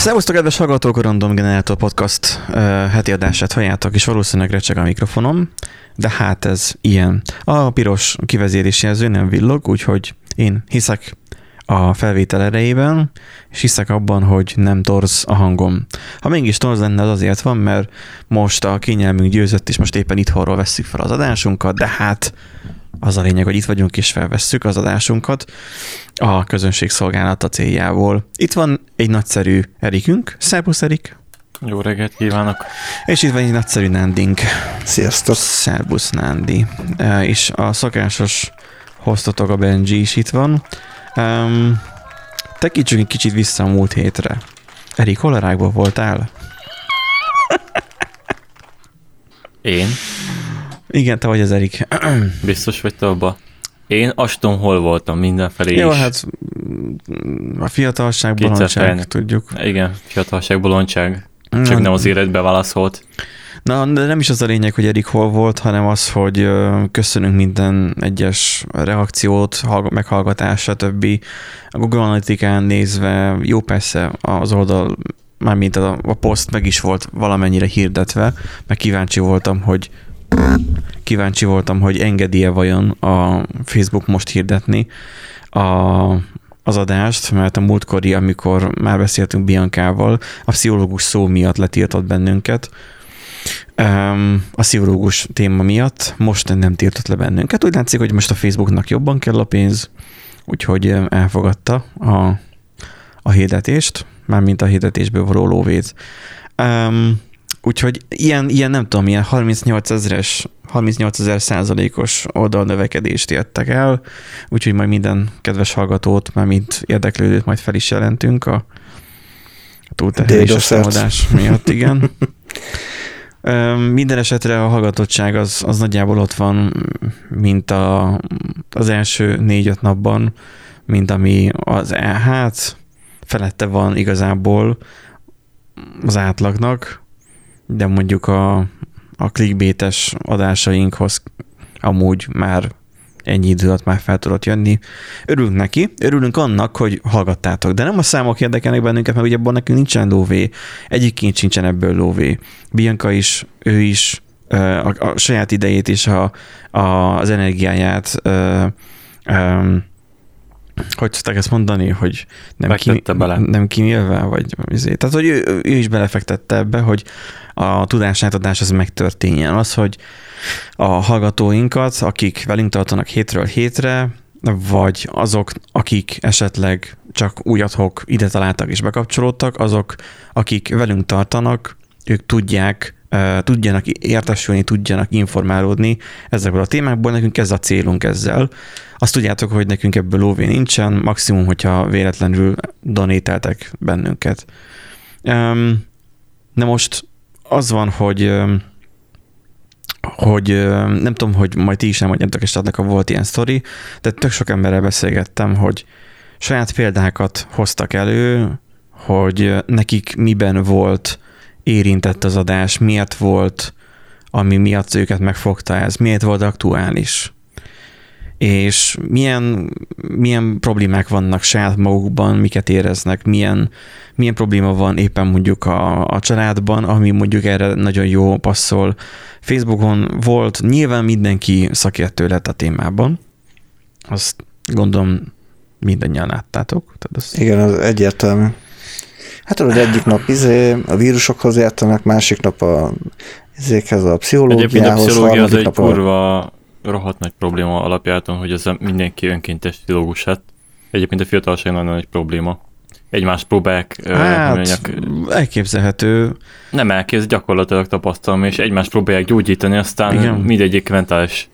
Szervusztok, kedves hallgatók, a Random Generator Podcast uh, heti adását halljátok, és valószínűleg recseg a mikrofonom, de hát ez ilyen. A piros kivezérési jelző nem villog, úgyhogy én hiszek a felvétel erejében, és hiszek abban, hogy nem torz a hangom. Ha mégis torz lenne, az azért van, mert most a kényelmünk győzött, és most éppen itthonról vesszük fel az adásunkat, de hát az a lényeg, hogy itt vagyunk és felvesszük az adásunkat a közönség szolgálata céljából. Itt van egy nagyszerű Erikünk. Szerbusz, Erik! Jó reggelt kívánok! És itt van egy nagyszerű Nándink. Sziasztok! Szerbusz, Nándi. És a szokásos hoztatok a Benji is itt van. Um, tekítsünk egy kicsit vissza a múlt hétre. Erik, hol a voltál? Én? Igen, te vagy az Erik. Biztos vagy te abba? Én Aston hol voltam mindenfelé Jó, is. hát a fiatalság, bolondság, tudjuk. Igen, fiatalság, bolondság. Csak nem, nem az életbe válaszolt. Na, de nem is az a lényeg, hogy Erik hol volt, hanem az, hogy köszönünk minden egyes reakciót, meghallgatás, stb. A Google Analytikán nézve, jó persze az oldal, mármint a, a poszt meg is volt valamennyire hirdetve, meg kíváncsi voltam, hogy kíváncsi voltam, hogy engedélye vajon a Facebook most hirdetni a, az adást, mert a múltkori, amikor már beszéltünk Biancával, a pszichológus szó miatt letiltott bennünket, a pszichológus téma miatt most nem tiltott le bennünket. Úgy látszik, hogy most a Facebooknak jobban kell a pénz, úgyhogy elfogadta a, a hirdetést, mármint a hirdetésből való lóvét. Úgyhogy ilyen, ilyen nem tudom, ilyen 38 ezeres, 38 ezer százalékos oldalnövekedést értek el, úgyhogy majd minden kedves hallgatót, már mint érdeklődőt majd fel is jelentünk a, túlterheléses támadás miatt, igen. Minden esetre a hallgatottság az, az nagyjából ott van, mint a, az első négy-öt napban, mint ami az e, hát felette van igazából az átlagnak, de mondjuk a, a clickbaites adásainkhoz amúgy már ennyi idő alatt már fel tudott jönni. Örülünk neki, örülünk annak, hogy hallgattátok, de nem a számok érdekelnek bennünket, mert ugye abban nekünk nincsen lóvé, egyikként sincsen ebből lóvé. Bianca is, ő is, a, a saját idejét és a, a, az energiáját hogy szokták ezt mondani, hogy nem, ki, bele. nem kimélve, vagy azért. Tehát, hogy ő, ő is belefektette ebbe, hogy a tudásátadás az megtörténjen. Az, hogy a hallgatóinkat, akik velünk tartanak hétről hétre, vagy azok, akik esetleg csak új adhok ide találtak és bekapcsolódtak, azok, akik velünk tartanak, ők tudják, tudjanak értesülni, tudjanak informálódni ezekből a témákból, nekünk ez a célunk ezzel. Azt tudjátok, hogy nekünk ebből lóvé nincsen, maximum, hogyha véletlenül donételtek bennünket. Na most az van, hogy hogy nem tudom, hogy majd ti is nem mondjátok, és ha volt ilyen sztori, de tök sok emberrel beszélgettem, hogy saját példákat hoztak elő, hogy nekik miben volt érintett az adás, miért volt, ami miatt őket megfogta ez, miért volt aktuális és milyen, milyen problémák vannak saját magukban, miket éreznek, milyen, milyen probléma van éppen mondjuk a, a családban, ami mondjuk erre nagyon jó passzol. Facebookon volt, nyilván mindenki szakértő lett a témában, azt gondolom mindannyian láttátok. Tehát az... Igen, az egyértelmű. Hát tudod, egyik nap izé, a vírusokhoz értenek, másik nap a izékhez, a pszichológiához. Egyébként a pszichológia az egy kurva rohadt nagy probléma alapjáton, hogy ez mindenki önkéntes pszichológus lett. Egyébként a fiatalság nagyon nagy probléma. Egymást próbálják... Hát, mondjak, elképzelhető. Nem elképzel, gyakorlatilag tapasztalom, és egymást próbálják gyógyítani, aztán Igen. mindegyik mentális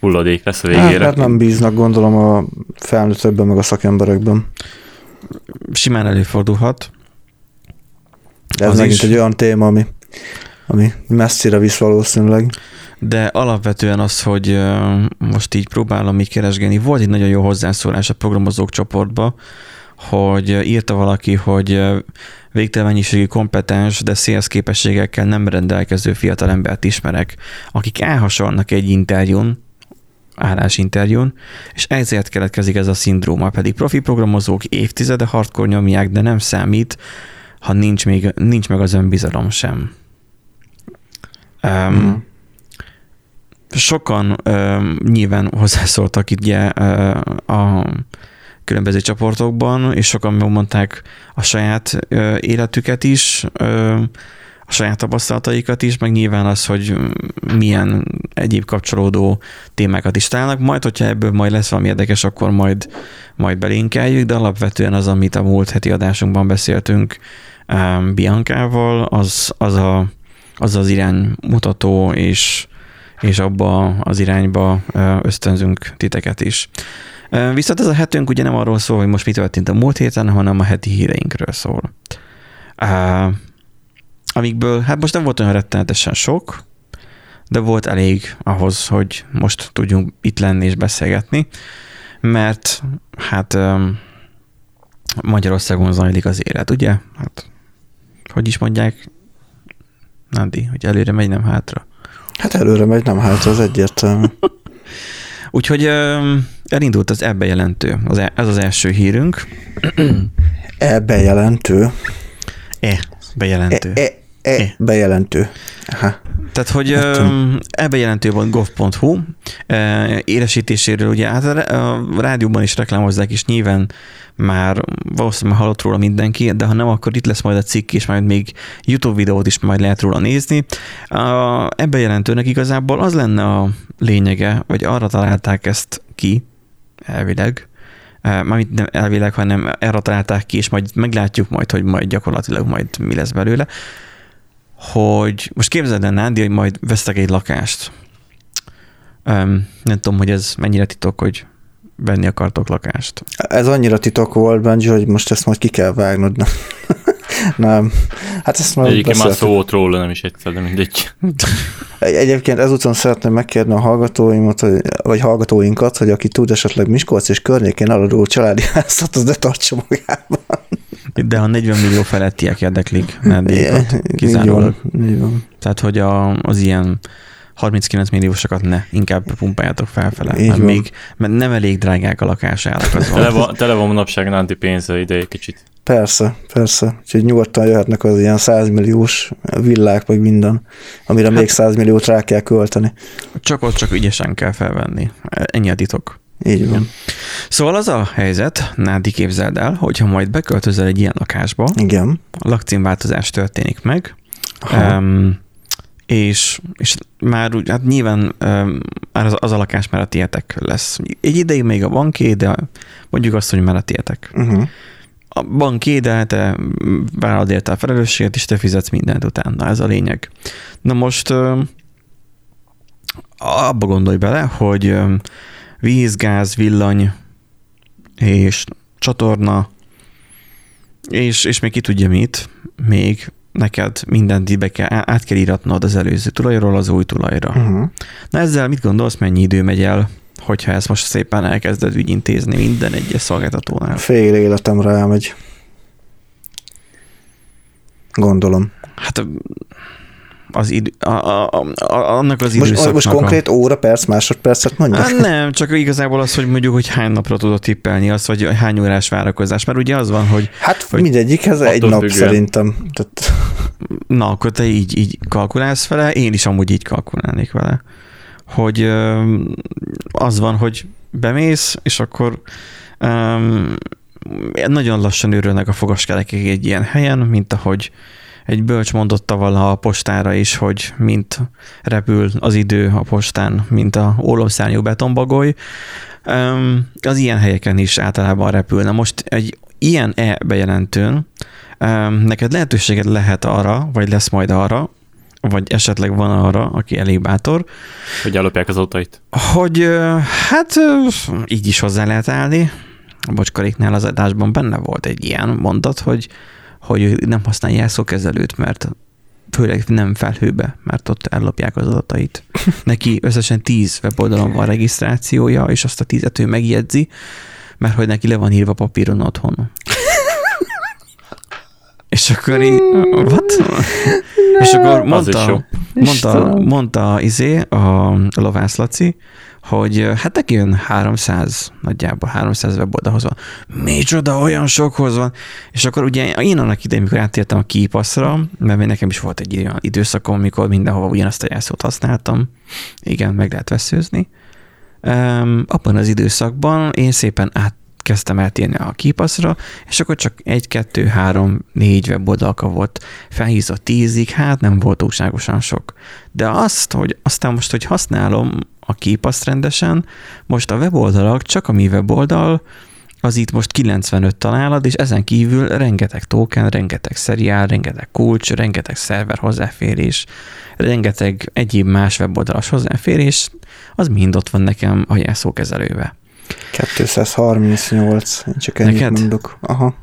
hulladék lesz a végére. Hát, hát nem bíznak gondolom a felnőttekben, meg a szakemberekben. Simán előfordulhat. De ez az megint is. egy olyan téma, ami, ami messzire visz valószínűleg de alapvetően az, hogy most így próbálom így keresgélni, volt egy nagyon jó hozzászólás a programozók csoportba, hogy írta valaki, hogy végtelen mennyiségű kompetens, de sales képességekkel nem rendelkező fiatal embert ismerek, akik elhasalnak egy interjún, állásinterjún, és ezért keletkezik ez a szindróma, pedig profi programozók évtizede hardcore nyomják, de nem számít, ha nincs, még, nincs meg az önbizalom sem. Um, mm. Sokan um, nyilván hozzászóltak itt ugye, uh, a különböző csoportokban, és sokan megmondták a saját uh, életüket is, uh, a saját tapasztalataikat is, meg nyilván az, hogy milyen egyéb kapcsolódó témákat is találnak. Majd, hogyha ebből majd lesz valami érdekes, akkor majd, majd belinkeljük, de alapvetően az, amit a múlt heti adásunkban beszéltünk um, Biancával, az az, a, az, az iránymutató, és, és abba az irányba ösztönzünk titeket is. Viszont ez a hetünk ugye nem arról szól, hogy most mi történt a múlt héten, hanem a heti híreinkről szól amikből, hát most nem volt olyan rettenetesen sok, de volt elég ahhoz, hogy most tudjunk itt lenni és beszélgetni, mert hát Magyarországon zajlik az élet, ugye? Hát, hogy is mondják, Nandi, hogy előre megy, nem hátra. Hát előre megy, nem hátra, az egyértelmű. Úgyhogy elindult az ebbe jelentő, az, e, ez az első hírünk. Ebbe jelentő? E, bejelentő. E, e, E bejelentő. Aha. Tehát, hogy e bejelentő volt gov.hu élesítéséről, ugye hát a rádióban is reklámozzák, és nyilván már valószínűleg hallott róla mindenki, de ha nem, akkor itt lesz majd a cikk, és majd még YouTube videót is majd lehet róla nézni. Ebbe jelentőnek igazából az lenne a lényege, vagy arra találták ezt ki, elvileg, mármint nem elvileg, hanem erre találták ki, és majd meglátjuk majd, hogy majd gyakorlatilag majd mi lesz belőle, hogy most képzeld el, Nándi, hogy majd vesztek egy lakást. Um, nem tudom, hogy ez mennyire titok, hogy venni akartok lakást. Ez annyira titok volt, Benji, hogy most ezt majd ki kell vágnod. Nem. Hát ezt már Egyébként már szó volt róla, nem is egyszer, de mindegy. Egyébként ezúton szeretném megkérni a hallgatóimat, vagy hallgatóinkat, hogy aki tud esetleg Miskolc és környékén aladó családi házat, az ne tartsa magában. De a 40 millió felettiek érdeklik vendéget, kizárólag. Tehát, hogy a, az ilyen 39 milliósokat ne, inkább pumpáljátok felfele, Így mert, van. még, mert nem elég drágák a lakásárak. Az tele, van, tele van manapság Nánti pénze ide egy kicsit. Persze, persze. Úgyhogy nyugodtan jöhetnek az ilyen 100 milliós villák, vagy minden, amire hát, még 100 milliót rá kell költeni. Csak ott csak ügyesen kell felvenni. Ennyi a titok. Így van. Szóval az a helyzet, Nádi képzeld el, hogyha majd beköltözel egy ilyen lakásba, Igen. a lakcímváltozás történik meg, um, és, és már úgy, hát nyilván um, az, az a lakás már a tietek lesz. Egy ideig még a banké, de mondjuk azt, hogy már a tietek. Uh-huh. A banké, de te vállalod érte a felelősséget, és te fizetsz mindent utána. Ez a lényeg. Na most abba gondolj bele, hogy víz, gáz, villany és csatorna, és, és még ki tudja mit, még neked mindent be kell, át kell íratnod az előző tulajról az új tulajra. Uh-huh. Na ezzel mit gondolsz, mennyi idő megy el, hogyha ezt most szépen elkezded ügyintézni minden egyes szolgáltatónál? Fél életemre elmegy. Gondolom. Hát az idő, a, a, a, annak az időszaknak. Most, most konkrét a... óra, perc, másodpercet mondjuk? Hát nem, csak igazából az, hogy mondjuk, hogy hány napra tudod tippelni azt, vagy hány órás várakozás, mert ugye az van, hogy... Hát hogy mindegyikhez egy nap függően. szerintem. Tehát... Na, akkor te így, így kalkulálsz vele, én is amúgy így kalkulálnék vele. Hogy az van, hogy bemész, és akkor um, nagyon lassan őrülnek a fogaskerekek egy ilyen helyen, mint ahogy egy bölcs mondotta valaha a postára is, hogy mint repül az idő a postán, mint a ólomszárnyú betonbagoly, az ilyen helyeken is általában repül. Na most egy ilyen e-bejelentőn neked lehetőséged lehet arra, vagy lesz majd arra, vagy esetleg van arra, aki elég bátor. Hogy ellopják az autóit. Hogy hát így is hozzá lehet állni. A bocskaréknál az adásban benne volt egy ilyen mondat, hogy hogy nem használja jelszókezelőt, mert főleg nem felhőbe, mert ott ellopják az adatait. Neki összesen tíz weboldalon van regisztrációja, és azt a tízet ő megjegyzi, mert hogy neki le van írva papíron otthon. És akkor így, what? És akkor mondta, mondta, mondta izé, a Lovász Laci, hogy hát neki jön 300, nagyjából 300 weboldalhoz van. Micsoda, olyan sokhoz van. És akkor ugye én annak idején, amikor átértem a kipaszra, mert nekem is volt egy olyan időszakom, amikor mindenhova ugyanazt a jelszót használtam. Igen, meg lehet veszőzni. Um, abban az időszakban én szépen át kezdtem eltérni a kipaszra, és akkor csak egy, kettő, három, négy weboldalka volt felhízott tízig, hát nem volt túlságosan sok. De azt, hogy aztán most, hogy használom a képaszt rendesen, most a weboldalak, csak a mi weboldal, az itt most 95 találat, és ezen kívül rengeteg token, rengeteg szeriál, rengeteg kulcs, rengeteg szerver hozzáférés, rengeteg egyéb más weboldalas hozzáférés, az mind ott van nekem a jelszókezelőbe. 238, én csak ennyit Neked? mondok. Aha.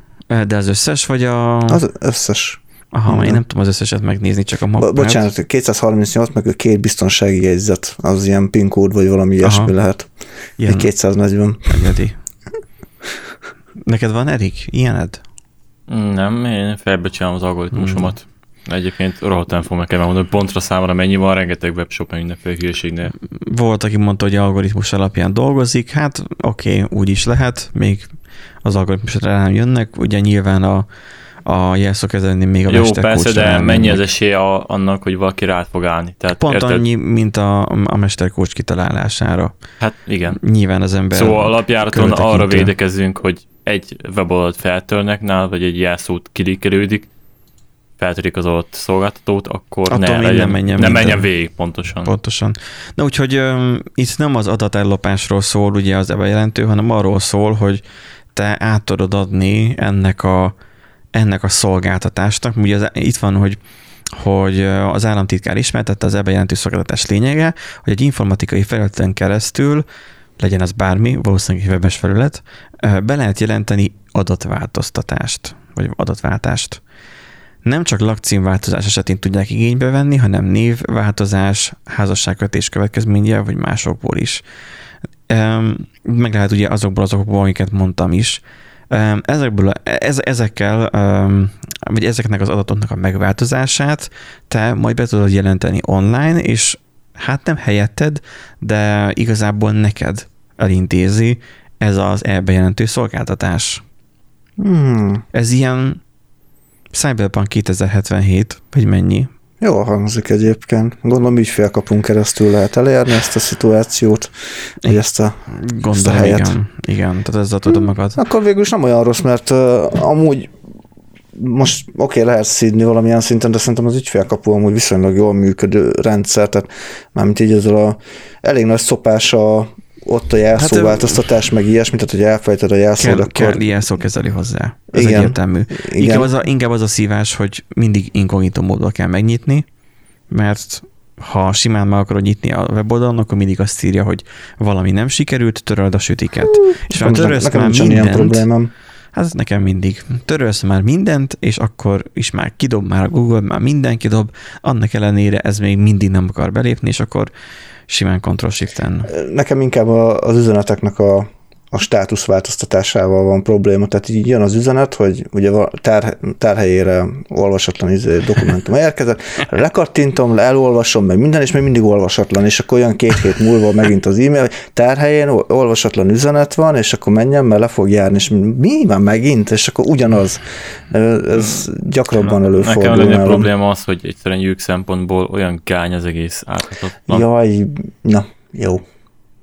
De az összes, vagy a... Az összes. Aha, én nem tudom az összeset megnézni, csak a mappát. Bocsánat, 238, meg a két biztonsági jegyzet, az ilyen PIN kód, vagy valami ilyesmi lehet. Ilyen. Egy 240. Megedi. Neked van, Erik? Ilyened? Nem, én felbecsülöm az algoritmusomat. Hmm. Egyébként rohadt nem fogom nekem mondani, pontra számra mennyi van, rengeteg webshop, mindenféle hülyeségnél. Volt, aki mondta, hogy algoritmus alapján dolgozik, hát oké, okay, úgy is lehet, még az algoritmusra nem jönnek, ugye nyilván a a jelszókezelni még a Jó, persze, de mennyi az esély a, annak, hogy valaki rá fog állni? Tehát, Pont érted? annyi, mint a, a mesterkócs kitalálására. Hát igen. Nyilván az ember Szóval alapjáraton arra védekezünk, hogy egy weboldalt feltörnek nál, vagy egy jelszót kilikkelődik, feltörik az adott szolgáltatót, akkor Attól ne, legyen, nem menjen, ne menjen végig pontosan. Pontosan. Na úgyhogy um, itt nem az adatellopásról szól ugye az bejelentő, hanem arról szól, hogy te át tudod adni ennek a ennek a szolgáltatásnak. Ugye az, itt van, hogy hogy az államtitkár ismertette az ebben jelentő szolgáltatás lényege, hogy egy informatikai felületen keresztül, legyen az bármi, valószínűleg webes felület, be lehet jelenteni adatváltoztatást, vagy adatváltást. Nem csak lakcímváltozás esetén tudják igénybe venni, hanem névváltozás, házasságkötés következménye, vagy másokból is. Meg lehet ugye azokból azokból, amiket mondtam is, Ezekből, ez, ezekkel, vagy ezeknek az adatoknak a megváltozását te majd be tudod jelenteni online, és hát nem helyetted, de igazából neked elintézi ez az elbejelentő szolgáltatás. Hmm. Ez ilyen Cyberpunk 2077, vagy mennyi? Jó hangzik egyébként. Gondolom ügyfélkapunk keresztül lehet elérni ezt a szituációt, vagy ezt a, Gondolom, ezt a helyet. Igen, igen, tehát ezzel tudom hmm. magad. Akkor végül is nem olyan rossz, mert uh, amúgy most oké, okay, lehet szídni valamilyen szinten, de szerintem az ügyfélkapu amúgy viszonylag jól működő rendszer, tehát mármint így ezzel a elég nagy szopás a ott a jelszóváltoztatás, hát, meg ilyesmi, tehát hogy elfelejted a jelszót, kell, akkor... Kell jelszó kezeli hozzá. Ez igen, egyértelmű. Igen. Inkább, az a, inkább az a szívás, hogy mindig inkognitó módban kell megnyitni, mert ha simán meg akarod nyitni a weboldalon, akkor mindig azt írja, hogy valami nem sikerült, töröld a sütiket. Hú, és ha törölsz nekem már mindent, ilyen problémám. Hát ez nekem mindig. Törölsz már mindent, és akkor is már kidob már a Google, már minden kidob, annak ellenére ez még mindig nem akar belépni, és akkor simán Ctrl shift Nekem inkább az üzeneteknek a a státusz változtatásával van probléma, tehát így jön az üzenet, hogy ugye tár, tárhelyére olvasatlan izé, dokumentum érkezett, lekattintom, elolvasom, meg minden, és még mindig olvasatlan, és akkor olyan két hét múlva megint az e-mail, hogy tárhelyén olvasatlan üzenet van, és akkor menjem, mert le fog járni, és mi van megint, és akkor ugyanaz. Ez gyakrabban előfordul. Nekem a probléma az, hogy egyszerűen lyuk szempontból olyan gány az egész áthatatlan. Jaj, na, jó.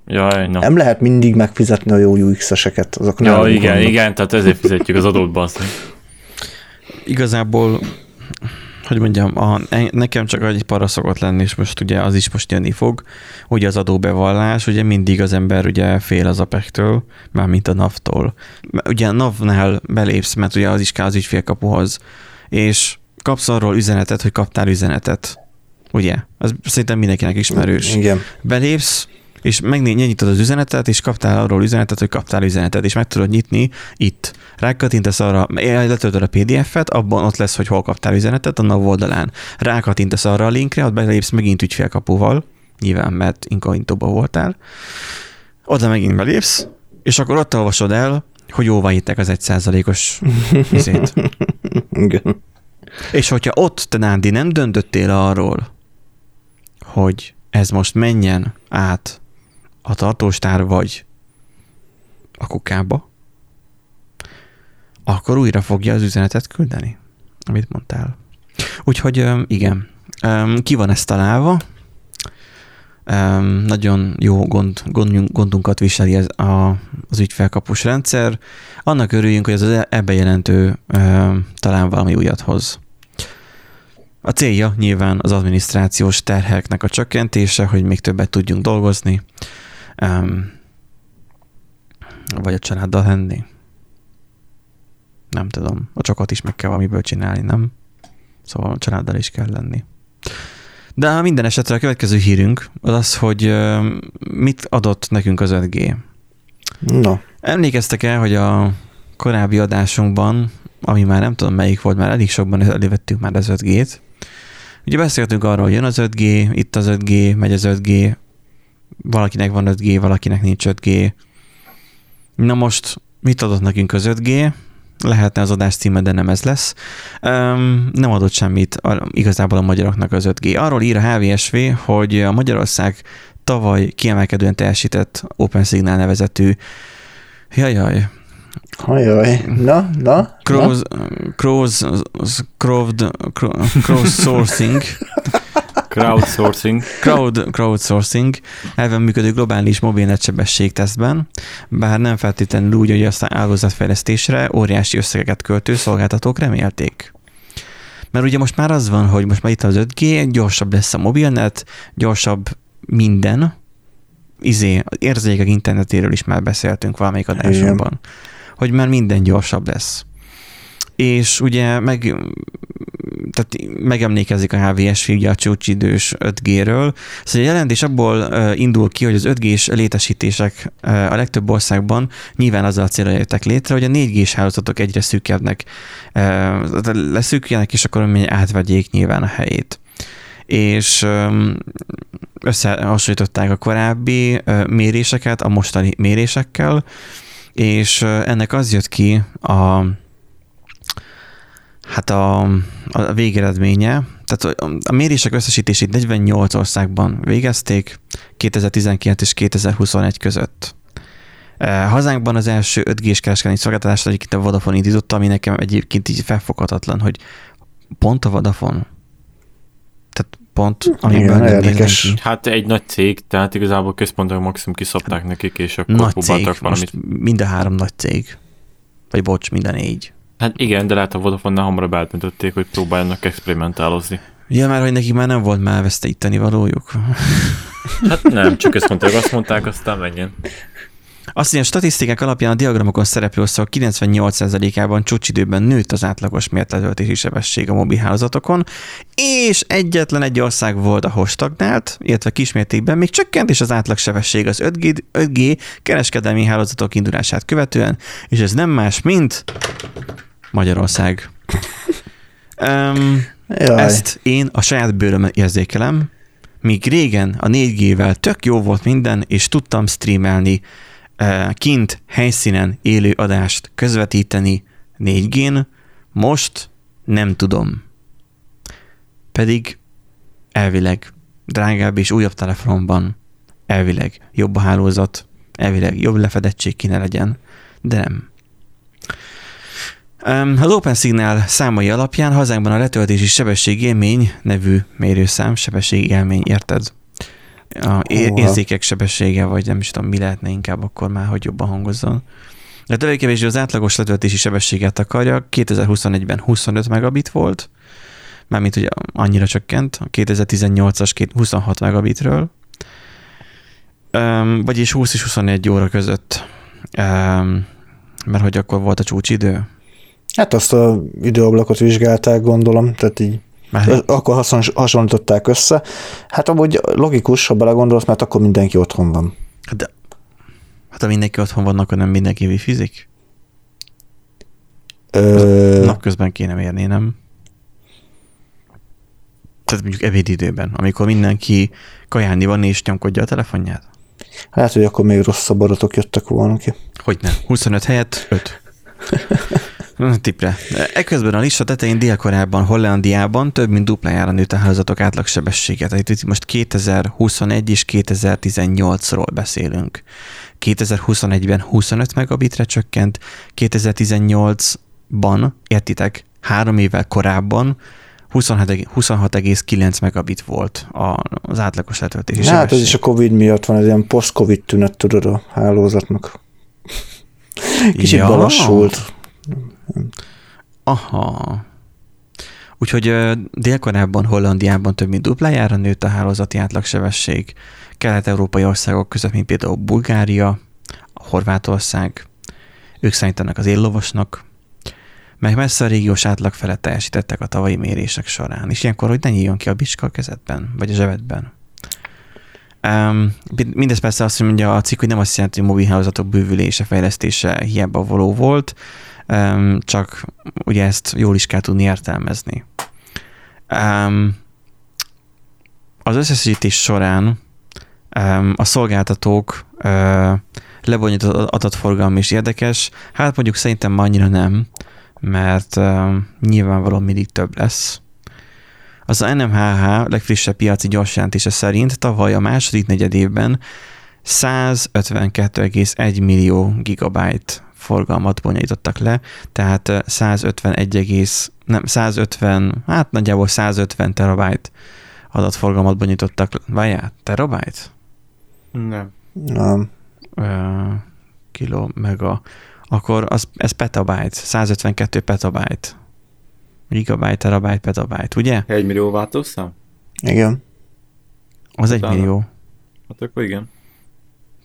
Jaj, no. Nem lehet mindig megfizetni a jó UX-eseket. Azok ja, igen, vannak. igen, tehát ezért fizetjük az adót, basz. Igazából, hogy mondjam, a, nekem csak egy para szokott lenni, és most ugye az is most jönni fog, ugye az adóbevallás, ugye mindig az ember ugye fél az APEC-től, mint a NAV-tól. Ugye a NAV-nál belépsz, mert ugye az is kell az ügyfélkapuhoz, és kapsz arról üzenetet, hogy kaptál üzenetet. Ugye? Ez szerintem mindenkinek ismerős. Igen. Belépsz, és megnyitod az üzenetet, és kaptál arról üzenetet, hogy kaptál üzenetet, és meg tudod nyitni itt. Rákattintesz arra, letöltöd a PDF-et, abban ott lesz, hogy hol kaptál üzenetet, a NAV oldalán. Rákattintesz arra a linkre, ott belépsz megint ügyfélkapuval, nyilván, mert inkognitoba voltál. Oda megint belépsz, és akkor ott olvasod el, hogy jóvá hittek az egy százalékos izét. Igen. És hogyha ott, te Nándi, nem döntöttél arról, hogy ez most menjen át a tartóstár vagy a kukába, akkor újra fogja az üzenetet küldeni, amit mondtál. Úgyhogy igen, ki van ezt találva, nagyon jó gond, gond, gondunkat viseli ez a, az ügyfelkapus rendszer. Annak örüljünk, hogy ez az ebbe jelentő talán valami újat hoz. A célja nyilván az adminisztrációs terheknek a csökkentése, hogy még többet tudjunk dolgozni, vagy a családdal lenni. Nem tudom. A csokat is meg kell valamiből csinálni, nem? Szóval a családdal is kell lenni. De minden esetre a következő hírünk az az, hogy mit adott nekünk az 5G. Na. Emlékeztek el, hogy a korábbi adásunkban, ami már nem tudom melyik volt, már elég sokban elővettük már az 5G-t. Ugye beszéltünk arról, hogy jön az 5G, itt az 5G, megy az 5G, valakinek van 5G, valakinek nincs 5G. Na most mit adott nekünk az 5G? lehetne az adás címe, de nem ez lesz. Um, nem adott semmit igazából a magyaroknak az 5G. Arról ír a HVSV, hogy a Magyarország tavaly kiemelkedően teljesített OpenSignal nevezetű Jajjaj, Ajaj, na, na. Cross, cross, cross, cross sourcing. Crowdsourcing. Crowd, crowdsourcing. Elven működő globális mobilnetsebesség tesztben, bár nem feltétlenül úgy, hogy aztán áldozatfejlesztésre óriási összegeket költő szolgáltatók remélték. Mert ugye most már az van, hogy most már itt az 5G, gyorsabb lesz a mobilnet, gyorsabb minden, izé, az érzékek internetéről is már beszéltünk valamelyik adásunkban, hogy már minden gyorsabb lesz és ugye meg, tehát megemlékezik a HVS ugye a csúcsidős 5G-ről. Szóval a jelentés abból indul ki, hogy az 5G-s létesítések a legtöbb országban nyilván azzal a célra jöttek létre, hogy a 4G-s hálózatok egyre szűkebbnek, leszűküljenek, és akkor átvegyék nyilván a helyét és összehasonlították a korábbi méréseket a mostani mérésekkel, és ennek az jött ki a Hát a, a végeredménye, tehát a mérések összesítését 48 országban végezték 2019 és 2021 között. E, hazánkban az első 5G-s kereskedelmi szolgáltatást egyébként a Vodafone indította, ami nekem egyébként így felfoghatatlan, hogy pont a Vodafone. Tehát pont, amiben Igen, érdekes. Hát egy nagy cég, tehát igazából központok maximum kiszabták hát, nekik, és akkor nagy cég, valamit. mind a három nagy cég. Vagy bocs, minden négy. Hát igen, de lehet a Vodafone-nál hamarabb eltöntötték, hogy próbáljanak experimentálozni. Ja, már hogy nekik már nem volt már veszteíteni valójuk. Hát nem, csak ezt mondták, azt mondták, aztán menjen. Azt mondja, a statisztikák alapján a diagramokon szereplő országok 98%-ában csúcsidőben nőtt az átlagos mértetöltési sebesség a mobilhálózatokon, és egyetlen egy ország volt, ahol stagnált, illetve kismértékben még csökkent is az átlagsebesség az 5G, 5G kereskedelmi hálózatok indulását követően, és ez nem más, mint Magyarország. Um, ezt én a saját bőröm érzékelem, míg régen a 4G-vel tök jó volt minden, és tudtam streamelni kint, helyszínen élő adást közvetíteni 4G-n, most nem tudom. Pedig elvileg drágább és újabb telefonban elvileg jobb a hálózat, elvileg jobb lefedettség kéne legyen, de nem. Az OpenSignal számai alapján hazánkban a letöltési sebességélmény nevű mérőszám, sebességélmény, érted? A érzékek sebessége, vagy nem is tudom, mi lehetne inkább akkor már, hogy jobban hangozzon. A többé az átlagos letöltési sebességet akarja, 2021-ben 25 megabit volt, mármint ugye annyira csökkent, a 2018-as 26 megabitről, um, vagyis 20 és 21 óra között, um, mert hogy akkor volt a csúcsidő. Hát azt a időablakot vizsgálták, gondolom, tehát így már akkor hasonlították össze. Hát amúgy logikus, ha belegondolsz, mert akkor mindenki otthon van. Hát de hát ha mindenki otthon van, akkor nem mindenki wifizik? Ö... Napközben kéne mérni, nem? Tehát mondjuk ebédidőben, amikor mindenki kajálni van és nyomkodja a telefonját? Hát, hogy akkor még rosszabb adatok jöttek volna ki. Hogyne, 25 helyett 5. Tipre. Ekközben a lista tetején Dél-Koreában, Hollandiában több mint duplájára nőtt a hálózatok átlagsebességet. Itt most 2021 és 2018-ról beszélünk. 2021-ben 25 megabitre csökkent, 2018-ban, értitek, három évvel korábban 26,9 megabit volt az átlagos letöltési Hát ez is a Covid miatt van, ez ilyen post-Covid tünet tudod a hálózatnak. Kicsit ja. belassult. Aha. Úgyhogy Dél-Koreában, Hollandiában több mint duplájára nőtt a hálózati átlagsebesség. Kelet-európai országok között, mint például Bulgária, Horvátország, ők számítanak az éllovasnak, meg messze a régiós átlag felett teljesítettek a tavalyi mérések során. És ilyenkor, hogy ne nyíljon ki a bicska a kezedben, vagy a zsebedben. Um, mindez persze azt mondja a cikk, hogy nem azt jelenti, hogy mobilhálózatok bővülése, fejlesztése hiába való volt, um, csak ugye ezt jól is kell tudni értelmezni. Um, az összesítés során um, a szolgáltatók uh, lebonyolított adatforgalom is érdekes, hát mondjuk szerintem annyira nem, mert uh, nyilvánvalóan mindig több lesz. Az a NMHH legfrissebb piaci gyorsjelentése szerint tavaly a második negyed évben 152,1 millió gigabyte forgalmat bonyolítottak le, tehát 151, nem, 150, hát nagyjából 150 terabyte adatforgalmat bonyolítottak le. Várjál, terabyte? Nem. Nem. Uh, kilo, mega. Akkor az, ez petabyte, 152 petabyte. Gigabyte, terabyte, petabyte, ugye? Egy millió változszám? Igen. Az egy millió. Hát akkor igen.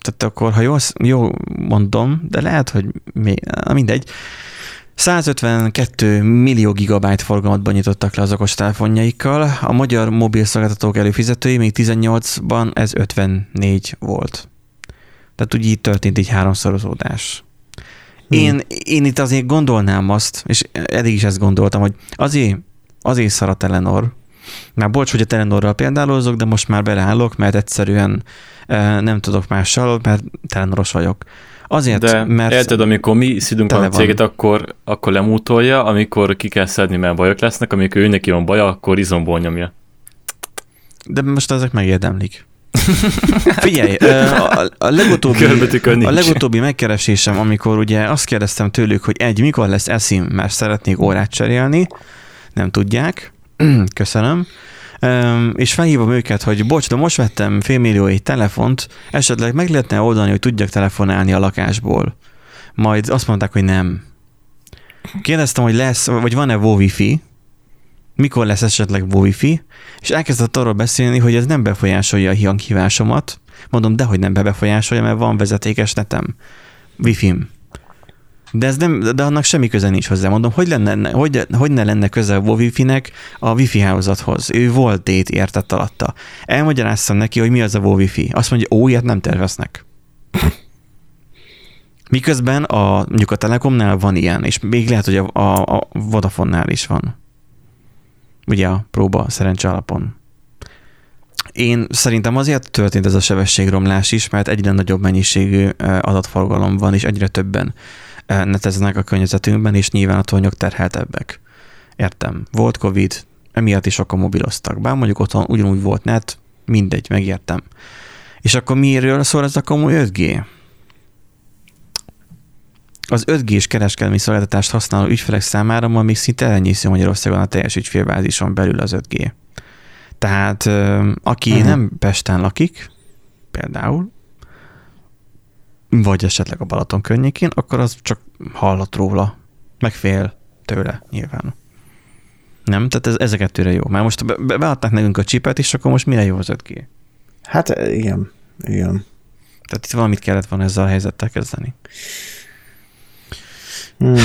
Tehát akkor, ha jól, jól mondom, de lehet, hogy még, mindegy, 152 millió gigabyte forgalmat nyitottak le az okostelefonjaikkal, a magyar mobil szolgáltatók előfizetői még 18-ban ez 54 volt. Tehát úgy így történt egy háromszorozódás. Hmm. Én, én itt azért gondolnám azt, és eddig is ezt gondoltam, hogy azért, azért szar a Telenor, már bocs, hogy a Telenorral példálozok, de most már beleállok, mert egyszerűen nem tudok mással, mert Telenoros vagyok. Azért, de mert... Érted, amikor mi szidunk a céget, akkor, akkor lemútolja, amikor ki kell szedni, mert bajok lesznek, amikor ő neki van baja, akkor izomból nyomja. De most ezek megérdemlik. Figyelj, a, a, legutóbbi, a legutóbbi megkeresésem, amikor ugye azt kérdeztem tőlük, hogy egy, mikor lesz eszim, mert szeretnék órát cserélni, nem tudják, köszönöm, és felhívom őket, hogy bocs, de most vettem félmillió egy telefont, esetleg meg lehetne oldani, hogy tudjak telefonálni a lakásból. Majd azt mondták, hogy nem. Kérdeztem, hogy lesz, vagy van-e Wi-Fi, mikor lesz esetleg Wi-Fi, és elkezdett arról beszélni, hogy ez nem befolyásolja a hanghívásomat. Mondom, dehogy nem befolyásolja, mert van vezetékes netem. Wi-Fi-m. De, ez nem, de annak semmi köze nincs hozzá. Mondom, hogy, lenne, hogy, hogy ne lenne köze a Wi-Fi-nek a Wi-Fi hálózathoz. Ő volt dét értett alatta. Elmagyaráztam neki, hogy mi az a Wi-Fi. Azt mondja, ó, ilyet nem terveznek. Miközben a, mondjuk a Telekomnál van ilyen, és még lehet, hogy a, a, a Vodafone-nál is van. Ugye a próba szerencse alapon. Én szerintem azért történt ez a sebességromlás is, mert egyre nagyobb mennyiségű adatforgalom van, és egyre többen neteznek a környezetünkben, és nyilván a tornyok terheltebbek. Értem. Volt Covid, emiatt is sokan mobiloztak. Bár mondjuk otthon ugyanúgy volt net, mindegy, megértem. És akkor miről szól ez a komoly 5G? Az 5G-s kereskedelmi szolgáltatást használó ügyfelek számára ma még szinte elenyésző Magyarországon a teljes ügyfélbázison belül az 5G. Tehát aki uh-huh. nem Pesten lakik, például, vagy esetleg a Balaton környékén, akkor az csak hallott róla, meg fél tőle nyilván. Nem? Tehát ez, ezeket tőle jó. Már most be, beadták nekünk a csipet, és akkor most mire jó az 5G? Hát igen, igen. Tehát itt valamit kellett volna ezzel a helyzettel kezdeni. Hmm.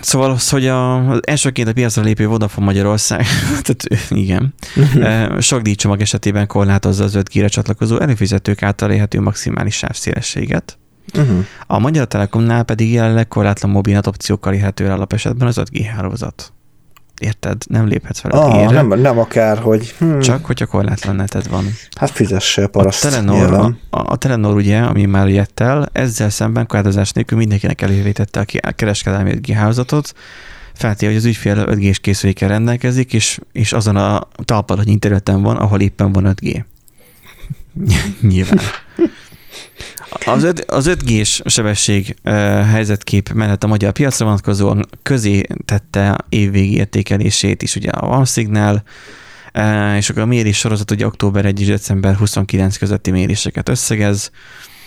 Szóval az, hogy a, az elsőként a piacra lépő Vodafone Magyarország, tehát igen, eh, sok díjcsomag esetében korlátozza az 5G-re csatlakozó előfizetők által élhető maximális sávszélességet. Uh-huh. A Magyar Telekomnál pedig jelenleg korlátlan mobil opciókkal élhető el alapesetben az 5G hálózat. érted? Nem léphetsz fel ah, a nem, nem akár, hogy... Hmm. Csak, hogyha korlátlan neted van. Hát fizesse a paraszt. A Telenor, a, a, Telenor ugye, ami már jött el, ezzel szemben korlátozás nélkül mindenkinek elővétette a kereskedelmi 5G hálózatot, feltéve, hogy az ügyfél 5G-s készülékkel rendelkezik, és, és azon a talpalat interneten van, ahol éppen van 5G. Nyilván. Az, öt, az 5G-s sebesség uh, helyzetkép mellett a magyar piacra vonatkozóan közé tette évvégi értékelését is ugye a OneSignal, uh, és akkor a mérés sorozat ugye október 1 és december 29 közötti méréseket összegez,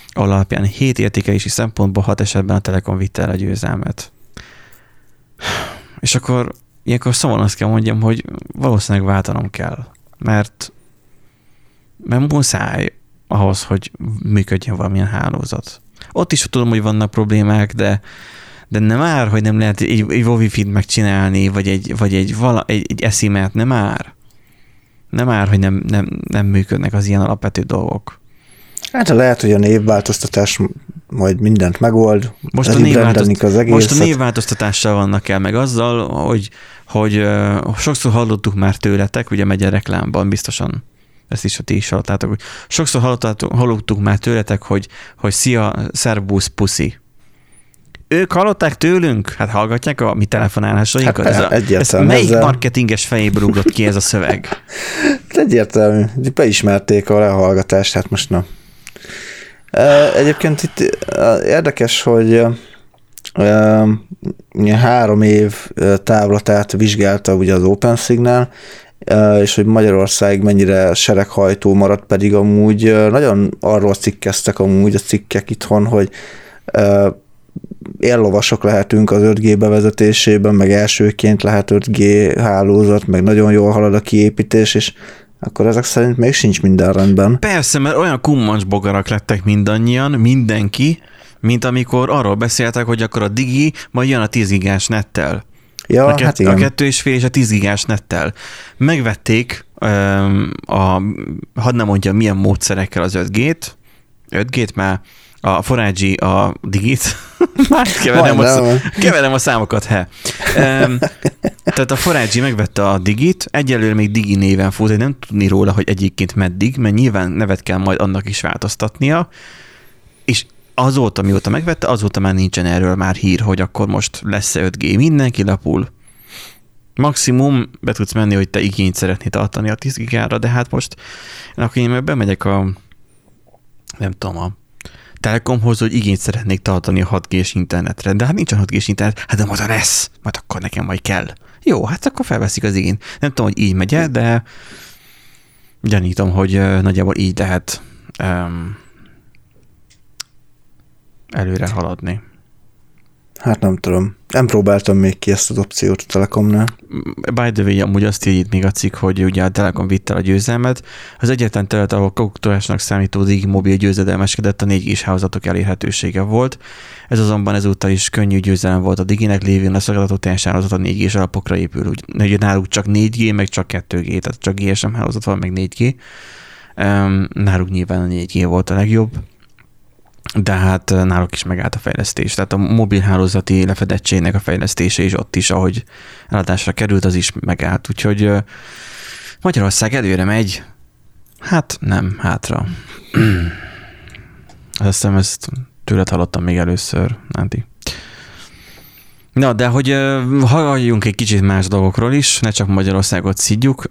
alapján 7 értékelési szempontból 6 esetben a Telekom vitte el a győzelmet. És akkor ilyenkor szomorúan azt kell mondjam, hogy valószínűleg váltanom kell, mert mert muszáj ahhoz, hogy működjön valamilyen hálózat. Ott is tudom, hogy vannak problémák, de, de nem már, hogy nem lehet egy, egy wifi megcsinálni, vagy egy, vagy egy, vala, egy, egy eszimet, nem már. Nem már, hogy nem, nem, nem működnek az ilyen alapvető dolgok. Hát lehet, hogy a névváltoztatás majd mindent megold. Most a, névváltozt... az most a névváltoztatással vannak el, meg azzal, hogy, hogy uh, sokszor hallottuk már tőletek, ugye megy a reklámban biztosan ezt is a ti is hallottátok, hogy sokszor hallottuk már tőletek, hogy, hogy szia, szerbusz, puszi. Ők hallották tőlünk? Hát hallgatják a mi telefonálásainkat? Hát, ez a, egyértelmű. Ez melyik ezzel... marketinges fejéből ugrott ki ez a szöveg? egyértelmű. Beismerték a lehallgatást, hát most na. Egyébként itt érdekes, hogy három év távlatát vizsgálta ugye az OpenSignal, és hogy Magyarország mennyire sereghajtó maradt, pedig amúgy nagyon arról cikkeztek amúgy a cikkek itthon, hogy éllovasok lehetünk az 5G bevezetésében, meg elsőként lehet 5G hálózat, meg nagyon jól halad a kiépítés, és akkor ezek szerint még sincs minden rendben. Persze, mert olyan kummancs bogarak lettek mindannyian, mindenki, mint amikor arról beszéltek, hogy akkor a Digi majd jön a 10 gigás nettel. Ja, a, kett, hát igen. a kettő és fél és a 10 gigás nettel. Megvették, a, hadd nem mondja, milyen módszerekkel az 5G-t, 5G-t már a Forágyi a digit, már keverem, a, keverem a számokat, he. Um, tehát a Forágyi megvette a digit, egyelőre még digi néven fut, nem tudni róla, hogy egyébként meddig, mert nyilván nevet kell majd annak is változtatnia, és azóta, mióta megvette, azóta már nincsen erről már hír, hogy akkor most lesz-e 5G. Mindenki lapul. Maximum be tudsz menni, hogy te igényt szeretnél tartani a 10 gigára, de hát most akkor én bemegyek a nem tudom, a Telekomhoz, hogy igényt szeretnék tartani a 6 g internetre, de hát nincsen 6 g internet, hát de majd lesz, majd akkor nekem majd kell. Jó, hát akkor felveszik az igényt. Nem tudom, hogy így megy de gyanítom, hogy nagyjából így lehet um, előre haladni. Hát nem tudom. Nem próbáltam még ki ezt az opciót a Telekomnál. By the way, amúgy azt írít még a cikk, hogy ugye a Telekom vitte a győzelmet. Az egyetlen terület, ahol koktorásnak számító mobil győzedelmeskedett, a 4 g hálózatok elérhetősége volt. Ez azonban ezúttal is könnyű győzelem volt a Diginek, lévén a szolgáltató teljes hálózat a 4 g alapokra épül. Ugye náluk csak 4G, meg csak 2G, tehát csak GSM hálózat van, meg 4G. Um, náluk nyilván a 4G volt a legjobb de hát náluk is megállt a fejlesztés. Tehát a mobilhálózati lefedettségnek a fejlesztése is ott is, ahogy eladásra került, az is megállt. Úgyhogy Magyarország előre megy, hát nem, hátra. Azt hiszem, ezt tőled hallottam még először, Nándi. Na, de hogy halljunk egy kicsit más dolgokról is, ne csak Magyarországot szidjuk.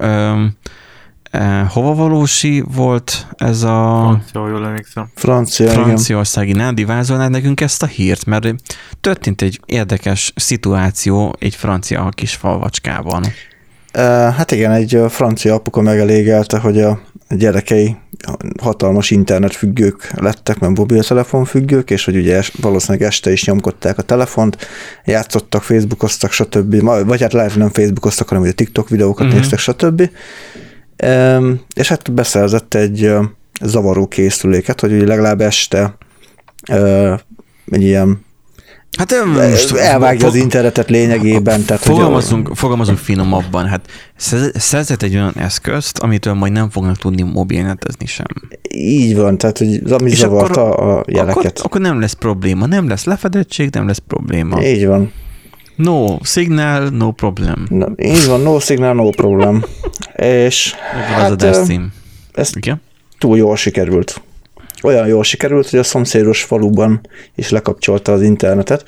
Eh, hova valósi volt ez a... Francia, jól emlékszem. Francia, Franciaországi Nádi vázolnád nekünk ezt a hírt, mert történt egy érdekes szituáció egy francia kis falvacskában. Eh, hát igen, egy francia apuka megelégelte, hogy a gyerekei hatalmas internetfüggők lettek, mert mobiltelefon függők, és hogy ugye valószínűleg este is nyomkodták a telefont, játszottak, facebookoztak, stb. Vagy hát lehet, hogy nem facebookoztak, hanem ugye TikTok videókat uh-huh. néztek, stb és hát beszerzett egy zavaró készüléket, hogy legalább este egy ilyen Hát most elvágja az internetet lényegében. Tehát, fogalmazunk, hogy fogalmazunk finomabban. Hát szerzett egy olyan eszközt, amitől majd nem fognak tudni mobilnetezni sem. Így van, tehát hogy ami És zavarta akkor, a jeleket. Akkor, akkor nem lesz probléma, nem lesz lefedettség, nem lesz probléma. Így van. No signal, no problem. Na, így van, no signal, no problem. És hát, az a ez Igen? túl jól sikerült. Olyan jól sikerült, hogy a szomszédos faluban is lekapcsolta az internetet.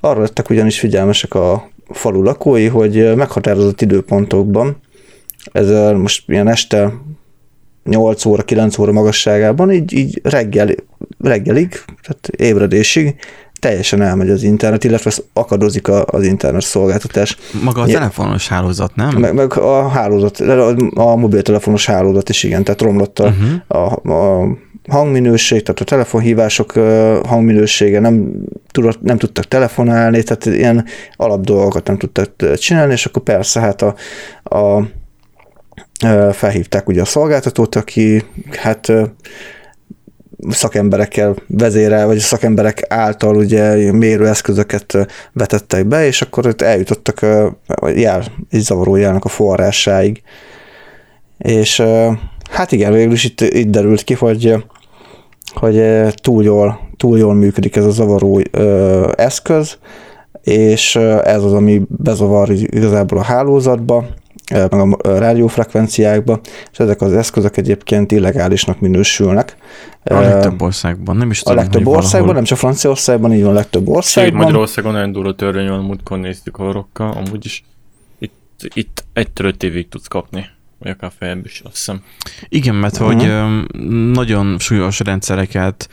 Arra lettek ugyanis figyelmesek a falu lakói, hogy meghatározott időpontokban, ez most ilyen este 8 óra, 9 óra magasságában, így, így reggel, reggelig, tehát ébredésig teljesen elmegy az internet, illetve akadozik az internet szolgáltatás. Maga a telefonos hálózat, nem? Meg, meg a hálózat, a mobiltelefonos hálózat is igen, tehát romlott a, uh-huh. a, a hangminőség, tehát a telefonhívások hangminősége, nem, tudott, nem tudtak telefonálni, tehát ilyen alap dolgokat nem tudtak csinálni, és akkor persze hát a, a felhívták ugye a szolgáltatót, aki hát szakemberekkel vezérel, vagy a szakemberek által ugye mérőeszközöket vetettek be, és akkor ott eljutottak jel, egy zavaró jelnek a forrásáig. És hát igen, végül is itt, itt derült ki, hogy, hogy túl jól, túl jól működik ez a zavaró eszköz, és ez az, ami bezavar igazából a hálózatba, meg a rádiófrekvenciákba, és ezek az eszközök egyébként illegálisnak minősülnek. A legtöbb országban, nem is tudom, A legtöbb országban, valahol... nem csak Franciaországban, így van a legtöbb országban. Sőt, Magyarországon nagyon durva törvény van, múltkor néztük a rokkal, amúgy is itt, itt egy-től öt évig tudsz kapni vagy akár feljebb is, azt hiszem. Igen, mert uh-huh. hogy nagyon súlyos rendszereket,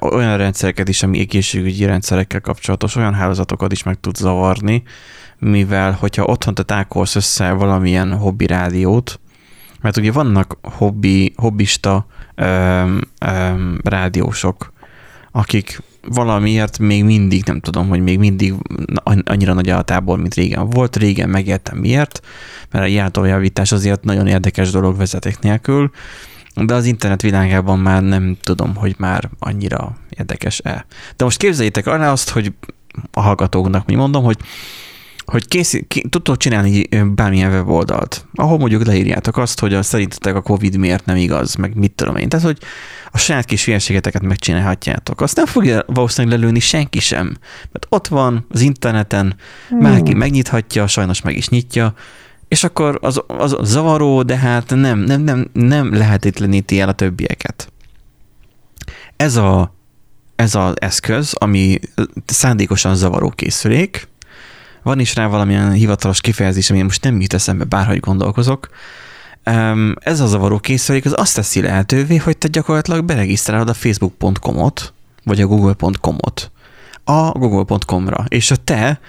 olyan rendszereket is, ami egészségügyi rendszerekkel kapcsolatos, olyan hálózatokat is meg tud zavarni, mivel hogyha otthon te tákolsz össze valamilyen hobbi rádiót, mert ugye vannak hobbi, hobbista öm, öm, rádiósok, akik valamiért még mindig, nem tudom, hogy még mindig annyira nagy a tábor, mint régen volt. Régen megértem miért, mert a jeltójavítás azért nagyon érdekes dolog vezeték nélkül, de az internet világában már nem tudom, hogy már annyira érdekes-e. De most képzeljétek arra azt, hogy a hallgatóknak mi mondom, hogy hogy kész, ké, tudtok csinálni bármilyen weboldalt, ahol mondjuk leírjátok azt, hogy a, szerintetek a Covid miért nem igaz, meg mit tudom én. Tehát, hogy a saját kis hülyeségeteket megcsinálhatjátok. Azt nem fogja valószínűleg lelőni senki sem. Mert ott van az interneten, hmm. bárki megnyithatja, sajnos meg is nyitja, és akkor az, az zavaró, de hát nem, nem, nem, nem lehetetleníti el a többieket. Ez a ez az eszköz, ami szándékosan zavaró készülék, van is rá valamilyen hivatalos kifejezés, ami most nem jut eszembe, bárhogy gondolkozok. Ez a zavaró készülék az azt teszi lehetővé, hogy te gyakorlatilag beregisztrálod a facebook.com-ot, vagy a google.com-ot a google.com-ra, és a te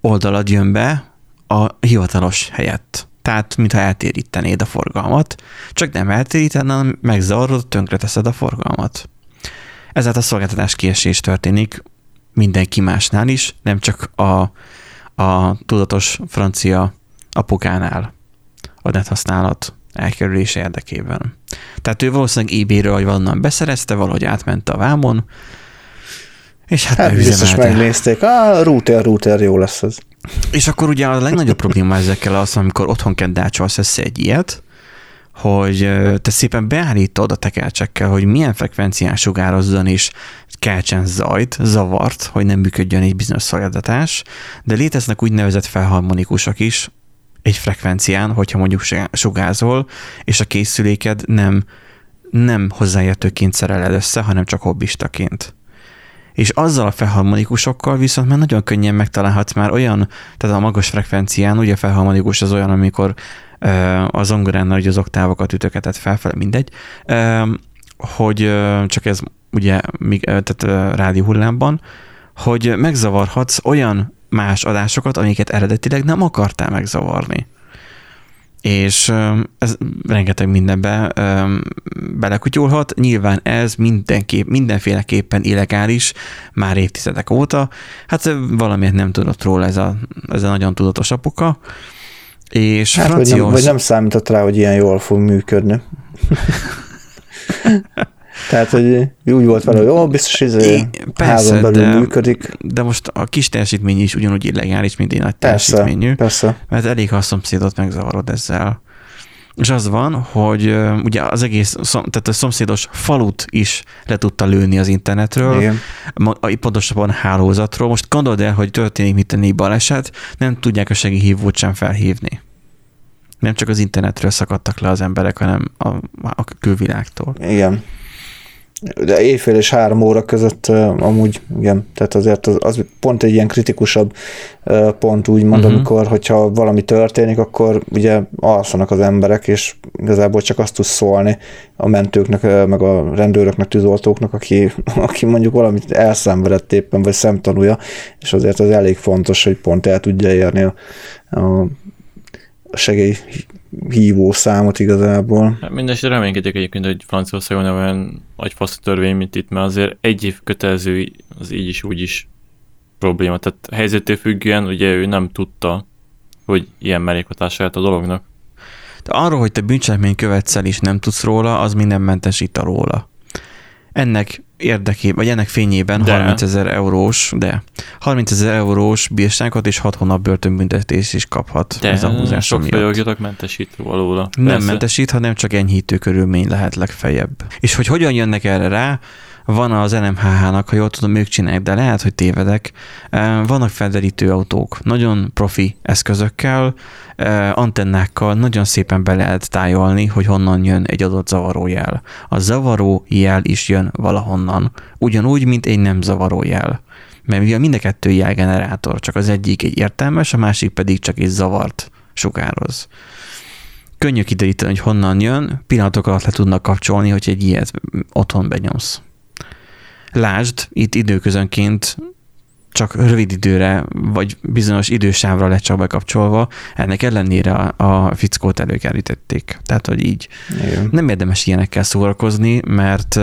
oldalad jön be a hivatalos helyett. Tehát, mintha eltérítenéd a forgalmat, csak nem eltéríted, hanem megzavarod, tönkreteszed a forgalmat. Ezért a szolgáltatás kiesés történik mindenki másnál is, nem csak a a tudatos francia apukánál a nethasználat elkerülése érdekében. Tehát ő valószínűleg eBay-ről, vagy valonnan beszerezte, valahogy átment a vámon, és hát, hát biztos megnézték, a router, router, jó lesz ez. És akkor ugye a legnagyobb probléma ezekkel az, amikor otthon kell dácsolsz össze egy ilyet, hogy te szépen beállítod a tekercsekkel, hogy milyen frekvencián sugározzon és keltsen zajt, zavart, hogy nem működjön egy bizonyos szolgáltatás, de léteznek úgynevezett felharmonikusok is egy frekvencián, hogyha mondjuk sugázol, és a készüléked nem, nem hozzáértőként szereled össze, hanem csak hobbistaként. És azzal a felharmonikusokkal viszont már nagyon könnyen megtalálhatsz már olyan, tehát a magas frekvencián, ugye a felharmonikus az olyan, amikor a zongoránnal hogy az oktávokat ütögetett felfele, mindegy, hogy csak ez ugye tehát rádió hullámban, hogy megzavarhatsz olyan más adásokat, amiket eredetileg nem akartál megzavarni. És ez rengeteg mindenbe belekutyulhat. Nyilván ez mindenképp, mindenféleképpen illegális már évtizedek óta. Hát valamiért nem tudott róla ez a, ez a nagyon tudatos apuka. És hát, vagy, nem, vagy nem számított rá, hogy ilyen jól fog működni. Tehát, hogy úgy volt vele, hogy jó, biztos, hogy izé házon belül de, működik. De most a kis teljesítmény is ugyanúgy illegális, mint egy nagy teljesítményű. Persze, Mert elég, ha a szomszédot megzavarod ezzel. És az van, hogy ugye az egész, tehát a szomszédos falut is le tudta lőni az internetről, Igen. pontosabban hálózatról. Most gondold el, hogy történik mit tenni baleset, nem tudják a segélyhívót sem felhívni. Nem csak az internetről szakadtak le az emberek, hanem a, a külvilágtól. Igen de éjfél és három óra között amúgy, igen, tehát azért az, az pont egy ilyen kritikusabb pont úgy mondom, uh-huh. amikor, hogyha valami történik, akkor ugye alszanak az emberek, és igazából csak azt tud szólni a mentőknek, meg a rendőröknek, tűzoltóknak, aki, aki mondjuk valamit elszenvedett éppen, vagy szemtanúja, és azért az elég fontos, hogy pont el tudja érni a, a segély hívó számot igazából. Hát Mindenesetre reménykedjük egyébként, hogy Franciaországon nem olyan agyfasz törvény, mint itt, mert azért egy év kötelező az így is úgy is probléma. Tehát helyzettől függően ugye ő nem tudta, hogy ilyen mellékhatása lehet a dolognak. De arról, hogy te bűncselekményt követsz el és nem tudsz róla, az minden mentesít a róla. Ennek érdekében, vagy ennek fényében de. 30 ezer eurós, de 30 ezer eurós bírságot és 6 hónap börtönbüntetés is kaphat de, ez a húzás sok miatt. mentesít valóla. Nem mentesít, hanem csak enyhítő körülmény lehet legfeljebb. És hogy hogyan jönnek erre rá, van az NMHH-nak, ha jól tudom, ők csinálják, de lehet, hogy tévedek. Vannak felderítő autók, nagyon profi eszközökkel, antennákkal nagyon szépen be lehet tájolni, hogy honnan jön egy adott zavaró jel. A zavaró jel is jön valahonnan, ugyanúgy, mint egy nem zavaró jel. Mert ugye mind a kettő jelgenerátor, csak az egyik egy értelmes, a másik pedig csak egy zavart sugároz könnyű kideríteni, hogy honnan jön, pillanatok alatt le tudnak kapcsolni, hogy egy ilyet otthon benyomsz. Lásd, itt időközönként csak rövid időre, vagy bizonyos idősávra lett csak bekapcsolva, ennek ellenére a, a fickót előkerítették. Tehát, hogy így Igen. nem érdemes ilyenekkel szórakozni, mert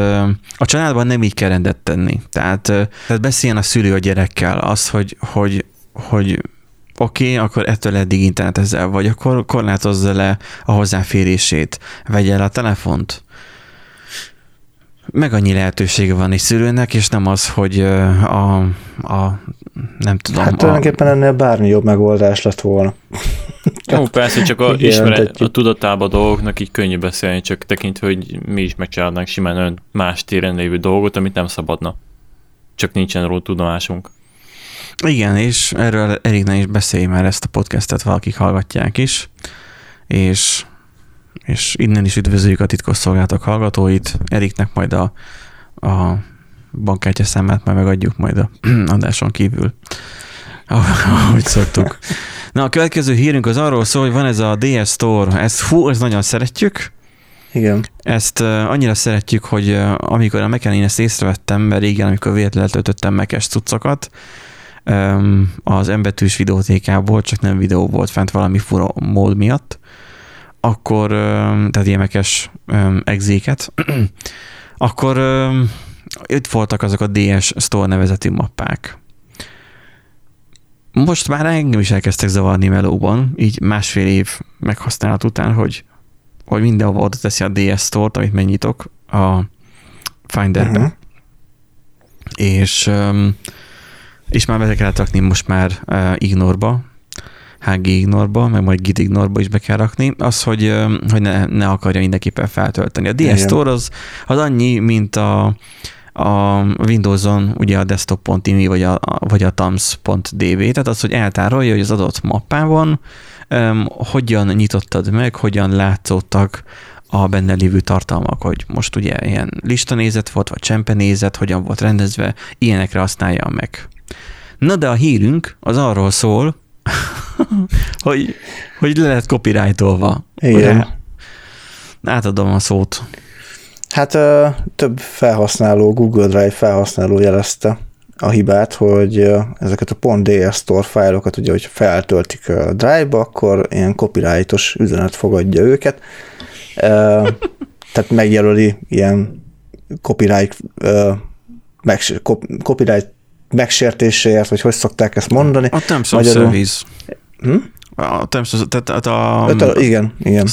a családban nem így kell rendet tenni. Tehát, tehát beszéljen a szülő a gyerekkel az, hogy, hogy, hogy oké, okay, akkor ettől eddig internetezzel, vagy akkor korlátozza le a hozzáférését, vegye el a telefont, meg annyi lehetősége van egy szülőnek, és nem az, hogy a, a nem tudom. Hát tulajdonképpen a... ennél bármi jobb megoldás lett volna. Jó, persze, csak a, ismeret, a tudatában a dolgoknak így könnyű beszélni, csak tekintve, hogy mi is megcsinálnánk simán ön más téren lévő dolgot, amit nem szabadna. Csak nincsen róla tudomásunk. Igen, és erről elég is beszélj már ezt a podcastet, valakik hallgatják is, és és innen is üdvözöljük a titkosszolgálatok hallgatóit. Eriknek majd a, a bankkártya számát már megadjuk majd a adáson kívül, ahogy szoktuk. Na, a következő hírünk az arról szól, hogy van ez a DS Store, ezt fú, ezt nagyon szeretjük. Igen. Ezt uh, annyira szeretjük, hogy uh, amikor a mac én ezt észrevettem, mert régen, amikor véletlenül töltöttem mekes cuccokat, um, az embetűs videótékából, csak nem videó volt fent valami fura mód miatt, akkor, tehát ilyenekes exéket, akkor itt voltak azok a DS Store nevezetű mappák. Most már engem is elkezdtek zavarni melóban, így másfél év meghasználat után, hogy, hogy mindenhova oda teszi a DS Store-t, amit megnyitok a Finderbe. Uh-huh. És, és már be kellett rakni most már ignorba, HG ignorba, meg majd git ignorba is be kell rakni, az, hogy, hogy ne, ne akarja mindenképpen feltölteni. A DS Store az, az annyi, mint a, a Windows-on ugye a desktop.imi vagy a, vagy a tams.dv, tehát az, hogy eltárolja, hogy az adott mappában um, hogyan nyitottad meg, hogyan látszottak a benne lévő tartalmak, hogy most ugye ilyen listanézet volt, vagy csempenézet, hogyan volt rendezve, ilyenekre használja meg. Na de a hírünk az arról szól, hogy, hogy le lehet copyrightolva. Igen. átadom a szót. Hát több felhasználó, Google Drive felhasználó jelezte a hibát, hogy ezeket a .ds store fájlokat, ugye, hogy feltöltik a Drive-ba, akkor ilyen copyrightos üzenet fogadja őket. Tehát megjelöli ilyen copyright, copyright megsértéséért, vagy hogy szokták ezt mondani. A Terms of Service. Hm? A terms of, tehát a, a, igen, igen.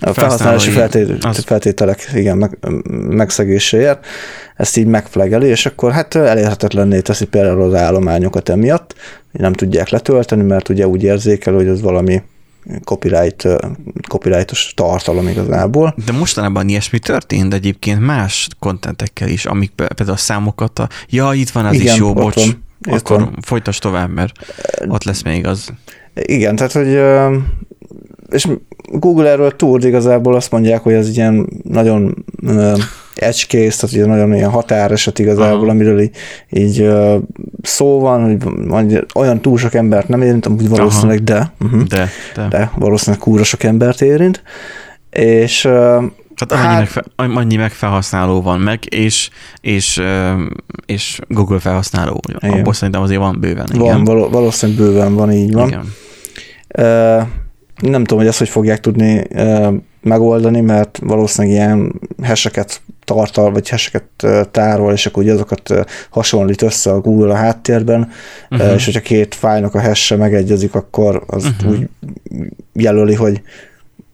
A felhasználási feltételek, az... feltételek igen, meg, megszegéséért ezt így megflegeli, és akkor hát elérhetetlenné teszi például az állományokat emiatt, nem tudják letölteni, mert ugye úgy érzékel, hogy ez valami copyright, copyrightos tartalom igazából. De mostanában ilyesmi történt egyébként más kontentekkel is, amik például a számokat, a... ja, itt van, az Igen, is jó, bocs. van. Akkor van. folytasd tovább, mert ott lesz még az. Igen, tehát, hogy és Google erről túl igazából azt mondják, hogy ez ilyen nagyon ö, edge case, tehát ugye nagyon ilyen határeset igazából, Aha. amiről így, így szó van, hogy olyan túl sok embert nem érint, amúgy valószínűleg de, uh-huh, De, de. de valószínűleg kúra sok embert érint, és ö, Tehát annyi, Hát- meg, fe- annyi meg felhasználó van meg, és, és, és Google felhasználó. Igen. Abból szerintem azért van bőven. van, Igen. való, valószínűleg bőven van, így van. Igen. Ö, Nem tudom, hogy ezt hogy fogják tudni megoldani, mert valószínűleg ilyen heseket tartal, vagy heseket tárol, és akkor ugye azokat hasonlít össze a Google a háttérben, Mhm. uh és hogyha két fájlnak a hash megegyezik, akkor az Mhm. úgy jelöli, hogy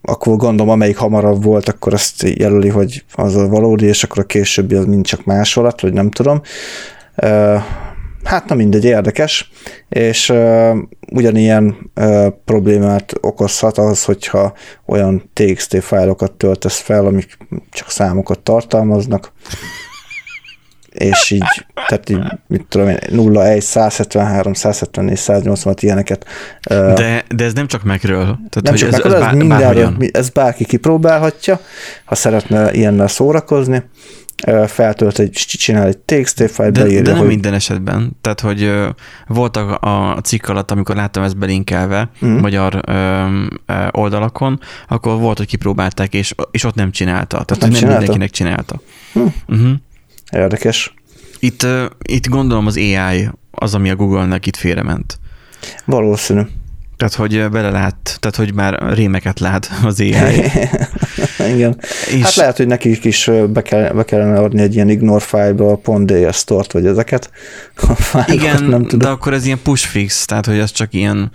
akkor gondolom, amelyik hamarabb volt, akkor azt jelöli, hogy az a valódi, és akkor a későbbi az mind csak másolat, vagy nem tudom. Hát na mindegy, érdekes, és uh, ugyanilyen uh, problémát okozhat az, hogyha olyan TXT fájlokat töltesz fel, amik csak számokat tartalmaznak, és így, tehát így, mit tudom én, 0, 1, 173, 174, 186 ilyeneket. Uh, De, de ez nem csak megről. Tehát, nem hogy csak ez, ez, ez, ez, bár, mindenről, ez bárki kipróbálhatja, ha szeretne ilyennel szórakozni, feltölt egy, csinál egy TXT fájlt, De, beírja, de nem hogy minden esetben. Tehát, hogy ö, voltak a, a cikk alatt, amikor láttam ezt belinkelve mm. magyar ö, ö, oldalakon, akkor volt, hogy kipróbálták, és, és ott nem csinálta. Tehát, nem nem, nem csinálta? mindenkinek csinálta. Hm. Uh-huh. érdekes. Itt, ö, itt gondolom az AI az, ami a Google-nek itt félrement. Valószínű. Tehát, hogy ö, belelát, tehát, hogy már rémeket lát az AI. Igen. és Hát lehet, hogy nekik is ö, be, kell, be kellene adni egy ilyen ignore file-ba a .ds stort, vagy ezeket. A fájlokat igen, nem de tudom. akkor ez ilyen push fix, tehát, hogy ez csak ilyen,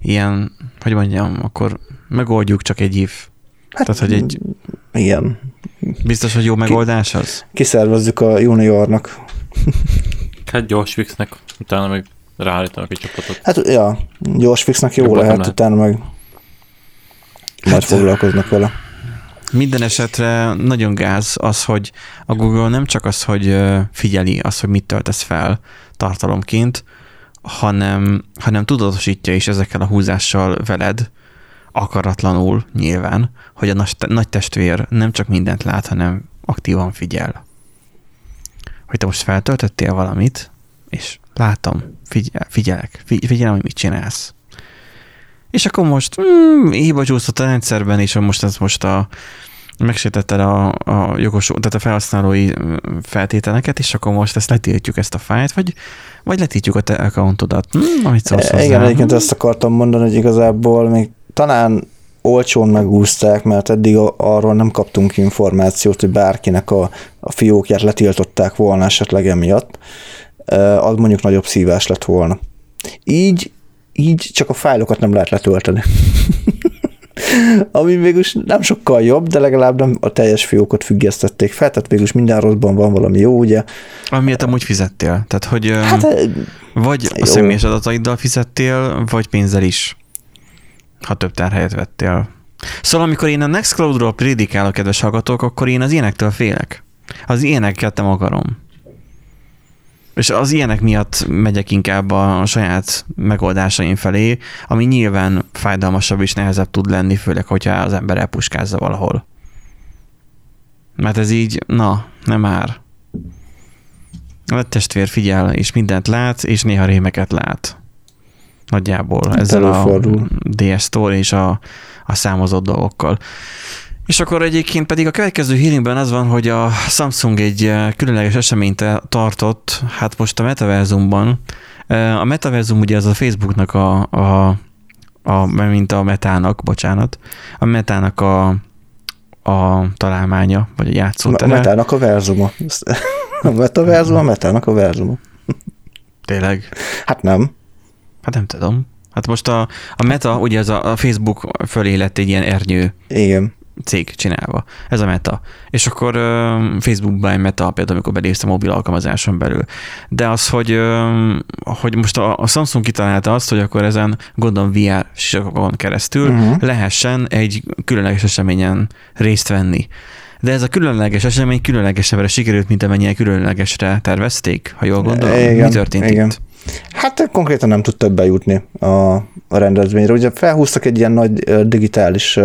ilyen, hogy mondjam, akkor megoldjuk csak egy if. Hát, tehát, hogy egy- Igen. Biztos, hogy jó megoldás az? Kiszervezzük a juniornak. Hát gyors fixnek, utána meg ráállítanak egy csapatot. Hát, ja, gyors fixnek jó Jobban lehet, lehet. utána meg majd Hát- foglalkoznak vele. Minden esetre nagyon gáz az, hogy a Google nem csak az, hogy figyeli az, hogy mit töltesz fel tartalomként, hanem, hanem tudatosítja is ezekkel a húzással veled, akaratlanul nyilván, hogy a nagy testvér nem csak mindent lát, hanem aktívan figyel. Hogy te most feltöltöttél valamit, és látom, figyel, figyelek, figy- figyelem, hogy mit csinálsz. És akkor most mm, hiba csúszott a rendszerben, és most ez most a megsértetted a, a jogos, tehát a felhasználói ö, feltételeket, és akkor most ezt letiltjuk ezt a fájlt, vagy, vagy letiltjuk a te accountodat. Hm, amit szólsz E, hozzá. Igen, egyébként ezt akartam mondani, hogy igazából még talán olcsón megúzták, mert eddig arról nem kaptunk információt, hogy bárkinek a, a fiókját letiltották volna esetleg emiatt. Az mondjuk nagyobb szívás lett volna. Így, így csak a fájlokat nem lehet letölteni. Ami végülis nem sokkal jobb, de legalább nem a teljes fiókot függesztették fel, tehát végülis minden rosszban van valami jó, ugye? Amiért amúgy fizettél. Tehát, hogy Hát vagy a jó. személyes adataiddal fizettél, vagy pénzzel is, ha több tárhelyet vettél. Szóval amikor én a Nextcloud-ról prédikálok, kedves hallgatók, akkor én az ilyenektől félek. Az ilyeneket nem akarom. És az ilyenek miatt megyek inkább a saját megoldásaim felé, ami nyilván fájdalmasabb és nehezebb tud lenni, főleg, hogyha az ember elpuskázza valahol. Mert ez így, na, nem már. A testvér figyel, és mindent lát, és néha rémeket lát. Nagyjából ezzel a előfordul. DS Store és a, a számozott dolgokkal. És akkor egyébként pedig a következő híringben az van, hogy a Samsung egy eh, különleges eseményt tartott, hát most a metaverzumban. Eh, A metaverzum ugye az a Facebooknak a, a, a mint a metának, bocsánat, a metának a, a találmánya, vagy a a játszótere. metának a verzuma. A metaverzum, a metának a verzuma. Tényleg. Hát nem. Hát nem tudom. Hát most a, a Meta, ugye az a, a Facebook fölé lett egy ilyen ernyő Igen. Cég csinálva. Ez a meta. És akkor Facebookban egy meta, például amikor belépsz a mobil alkalmazáson belül. De az, hogy, hogy most a, a Samsung kitalálta azt, hogy akkor ezen gondolom VR sisakon keresztül uh-huh. lehessen egy különleges eseményen részt venni. De ez a különleges esemény különlegesebbre sikerült, mint amennyire különlegesre tervezték, ha jól gondolom. Igen, Mi történt igen. itt? Hát konkrétan nem tudtak bejutni a, a rendezvényre. Ugye felhúztak egy ilyen nagy digitális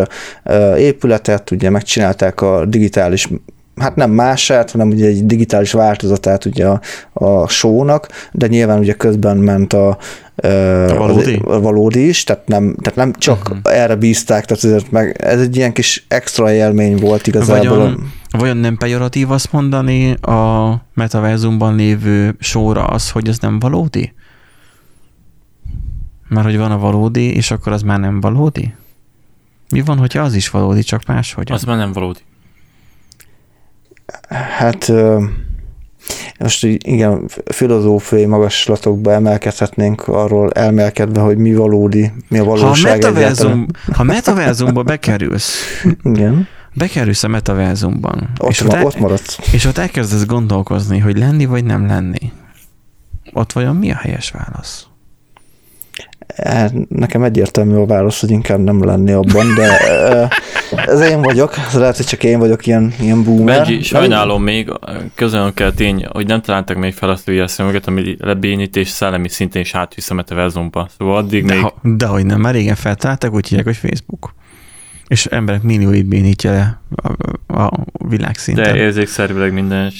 épületet, ugye megcsinálták a digitális hát nem mását, hanem ugye egy digitális változatát ugye a, a show-nak, de nyilván ugye közben ment a, A valódi? A valódi is, tehát nem, tehát nem csak uh-huh. erre bízták, tehát ezért meg, ez egy ilyen kis extra élmény volt igazából. Vajon, vajon nem pejoratív azt mondani a metaverzumban lévő sóra az, hogy ez nem valódi? Mert hogy van a valódi, és akkor az már nem valódi? Mi van, hogyha az is valódi, csak máshogy? Az már nem valódi. Hát most igen, filozófiai magaslatokba emelkedhetnénk arról elmélkedve, hogy mi valódi, mi a ha a valóság metaverzum, ha metaverzumba bekerülsz, Igen, bekerülsz a metaverzumban, ott, és, és ott, ott maradsz. és ott elkezdesz gondolkozni, hogy lenni vagy nem lenni, ott vajon mi a helyes válasz? Hát, Nekem egyértelmű a válasz, hogy inkább nem lenni abban, de ö, ez én vagyok, ez lehet, hogy csak én vagyok ilyen, ilyen boomer. Benji, sajnálom még, közön kell tény, hogy nem találtak még fel azt a VR szemüveget, ami lebénítés szellemi szintén is átvisz a metaverzumba. Szóval addig De, még... ha, de hogy nem, már régen feltalálták, úgy hívják, hogy Facebook. És emberek millióit bénítja le a, a világszinten. De érzékszervileg minden...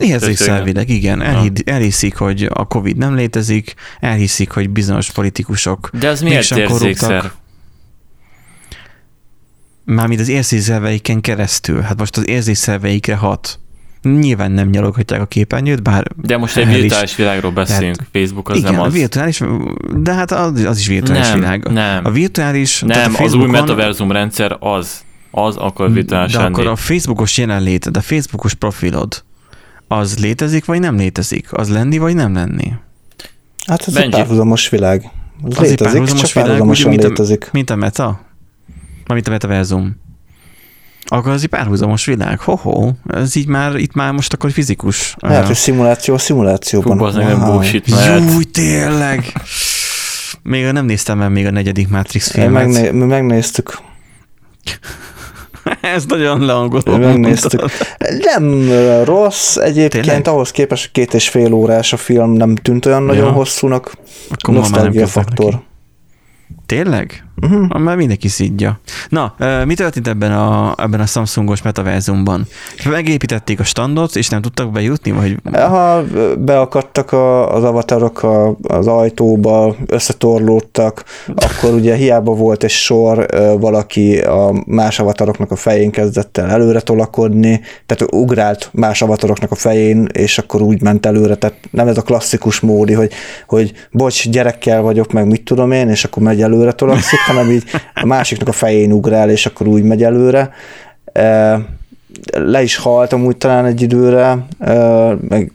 Érzékszervileg, igen. Ja. Elhidd, elhiszik, hogy a Covid nem létezik, elhiszik, hogy bizonyos politikusok De az miért érzékszer? korruptak. Mármint az érzékszerveiken keresztül. Hát most az érzékszerveikre hat. Nyilván nem nyaloghatják a képernyőt, bár De most egy el is- virtuális világról beszélünk. Facebook az igen, nem a az. virtuális, de hát az, az is virtuális nem, világ. nem, A virtuális, tehát nem a az új metaverzum rendszer az. Az akar virtuális De lenni. akkor a Facebookos jelenlét, de a Facebookos profilod, az létezik, vagy nem létezik? Az lenni, vagy nem lenni? Hát ez Benji. egy párhuzamos világ. Az egy létezik, párhuzamos csak világ, párhuzamosan ugye, mint a- létezik. Mint a meta? Mint a metaverzum? Akkor az egy párhuzamos világ. Ho-ho, ez így már, itt már most akkor fizikus. Lehet, hogy szimuláció a szimulációban. Fú, az nem bullshit lehet. Júj, tényleg! Még nem néztem meg még a negyedik Matrix filmet. megné- mi megnéztük. Ez nagyon leangoló. Megnéztük. Nem rossz, egyébként Tényleg? ahhoz képest hogy két és fél órás a film nem tűnt olyan nagyon Ja. hosszúnak. Akkor Nosztalgia faktor. neki. Tényleg? Uh-huh. Már mindenki szidja. Na, mi történt ebben a, ebben a Samsungos metaverzumban? Megépítették a standot, és nem tudtak bejutni? Vagy... Ha beakadtak a, az avatarok a, az ajtóba, összetorlódtak, akkor ugye hiába volt egy sor, valaki a más avataroknak a fején kezdett el előre tolakodni, tehát ugrált más avataroknak a fején, és akkor úgy ment előre, tehát nem ez a klasszikus módi, hogy, hogy bocs, gyerekkel vagyok, meg mit tudom én, és akkor megy előre tolakszik, hanem így a másiknak a fején ugrál, és akkor úgy megy előre. Le is haltam úgy talán egy időre, meg,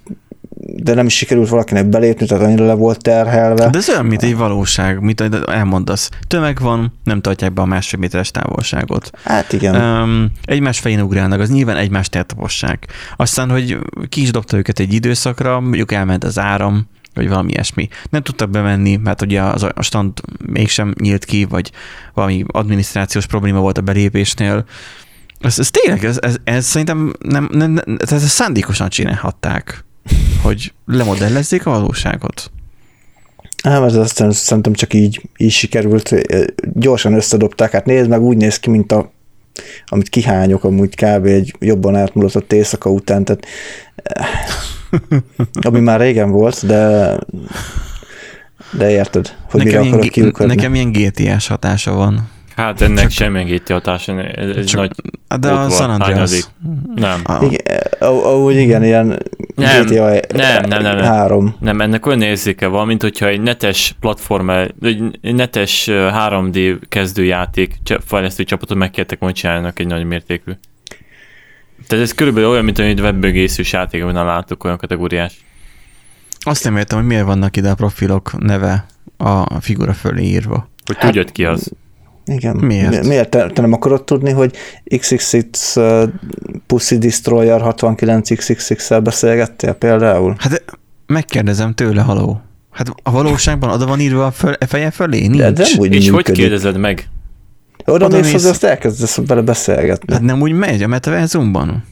de nem is sikerült valakinek belépni, tehát annyira le volt terhelve. De ez olyan, mint egy valóság, ahogy elmondasz. Tömeg van, nem tartják be a másfél méteres távolságot. Hát igen. Um, egymás fején ugrálnak, az nyilván egymást eltapossák. Aztán, hogy ki is dobta őket egy időszakra, mondjuk elment az áram, vagy valami ilyesmi. Nem tudtak bemenni, mert ugye az, a stand mégsem nyílt ki, vagy valami adminisztrációs probléma volt a belépésnél. Ez, ez tényleg, ez, ez, ez szerintem nem, nem, nem ezt szándékosan csinálhatták, hogy lemodellezzék a valóságot. Nem, ez aztán szerintem csak így, így sikerült. Gyorsan összedobták, hát nézd meg, úgy néz ki, mint a amit kihányok amúgy kb. egy jobban átmulatott éjszaka után, tehát eh, ami már régen volt, de de érted, hogy mire Nekem akarok ilyen, kiukadni. nekem ilyen GTA-s hatása van. Hát ennek Csak- semmilyen GT hatása, ez egy Csak- nagy... De a San Andreas. hányadik? Nem. Ah, Igen, ahogy igen, ilyen Nem, GTA nem, nem, nem, nem. 3. Nem, ennek olyan érzéke van, mint hogyha egy netes platform, egy netes ö, 3D kezdőjáték fejlesztő csapatot megkértek, hogy csináljanak egy nagy mértékű. Tehát ez körülbelül olyan, mint egy webbögészős játék, amit láttuk, olyan kategóriás. Azt nem értem, hogy miért vannak ide a profilok neve a figura fölé írva. Hogy Hát- tudjad ki az. Igen. Miért? Miért? Te, te nem akarod tudni, hogy XXX uh, Pussy Destroyer 69XXX-el beszélgettél például? Hát megkérdezem tőle, haló. Hát a valóságban oda van írva a föl, a feje fölé? Nincs. De, de úgy És hogy működik. kérdezed meg? Oda mész hozzá, azt elkezdesz vele beszélgetni. Hát nem úgy megy a metaverzumban?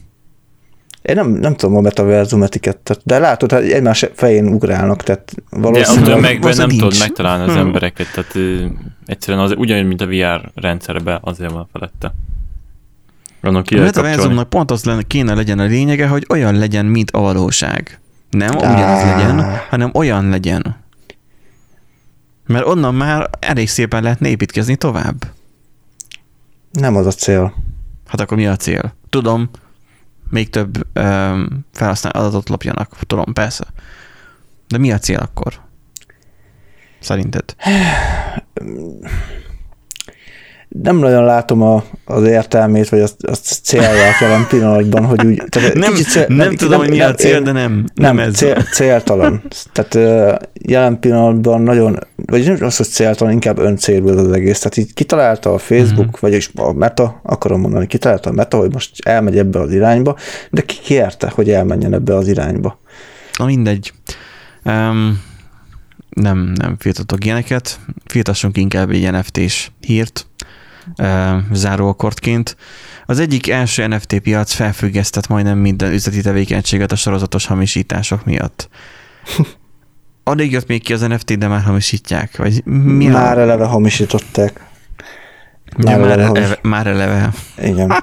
Én nem, nem tudom a metaverzum etikettet, de látod, hogy egymás fején ugrálnak, tehát De valószínűleg... tömegben az nem nincs. tudod megtalálni az Hmm. embereket, tehát ö, egyszerűen az, ugyanúgy, mint a VR rendszerben, azért van felette. Ki A metaverzumnak pont az lenne, kéne legyen a lényege, hogy olyan legyen, mint a valóság. Nem ugyanaz legyen, hanem olyan legyen. Mert onnan már elég szépen lehet építkezni tovább. Nem az a cél. Hát akkor mi a cél? Tudom, még több um, felhasználó adatot lopjanak. Tudom, persze. De mi a cél akkor? Szerinted? Nem nagyon látom a, az értelmét, vagy azt, azt célját jelen pillanatban, hogy úgy... Tehát Nem, kicsit cél, nem, tudom, hogy mi a cél, én- de nem, nem, Nem, ez. cél, céltalan. Tehát jelen pillanatban nagyon, vagy nem az, hogy céltalan, inkább öncélú ez az egész. Tehát így kitalálta a Facebook, Mhm. uh-huh. vagyis a Meta, akarom mondani, kitalálta a Meta, hogy most elmegy ebbe az irányba, de ki kérte, hogy elmenjen ebbe az irányba? Na mindegy. Um, nem, nem firtatok ilyeneket. Firtassunk inkább egy NFT-s hírt záróakkortként. Az egyik első NFT piac felfüggesztett majdnem minden üzleti tevékenységet a sorozatos hamisítások miatt. Addig jött még ki az NFT, de már hamisítják? Vagy mi a- Már eleve hamisították. Ja, már hamis- eleve, már eleve. Igen.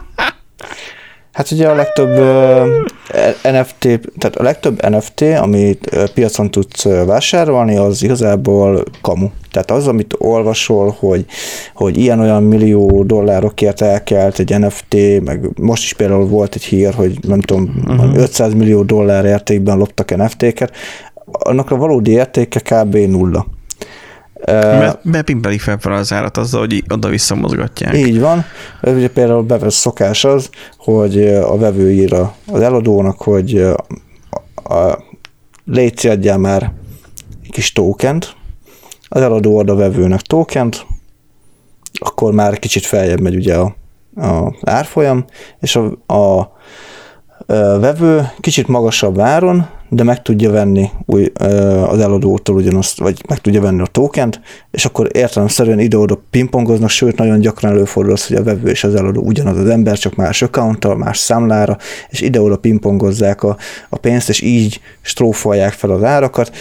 Hát ugye a legtöbb ö, NFT, tehát a legtöbb NFT, amit piacon tudsz vásárolni, az igazából kamu. Tehát az, amit olvasol, hogy, hogy ilyen-olyan millió dollárokért elkelt egy NFT, meg most is például volt egy hír, hogy nem tudom, Mhm. 500 millió dollár értékben loptak NFT-ket, annak a valódi értéke kb. nulla. Ö, Mert bepimpelik fel fel az árat azzal, hogy oda-vissza mozgatják. így van. Ugye például bevesz szokás az, hogy a vevő ír a- az eladónak, hogy a, a, légy adjál már egy kis tokent, az eladó ad a vevőnek tokent, akkor már kicsit feljebb megy ugye a, a árfolyam, és a, a, ö, vevő kicsit magasabb áron, de meg tudja venni új, az eladótól ugyanazt, vagy meg tudja venni a tokent, és akkor értelemszerűen ide-oda pingpongoznak, sőt, nagyon gyakran előfordul az, hogy a vevő és az eladó ugyanaz az ember, csak más accounttal, más számlára, és ide-oda pingpongozzák a, a pénzt, és így strófolják fel az árakat.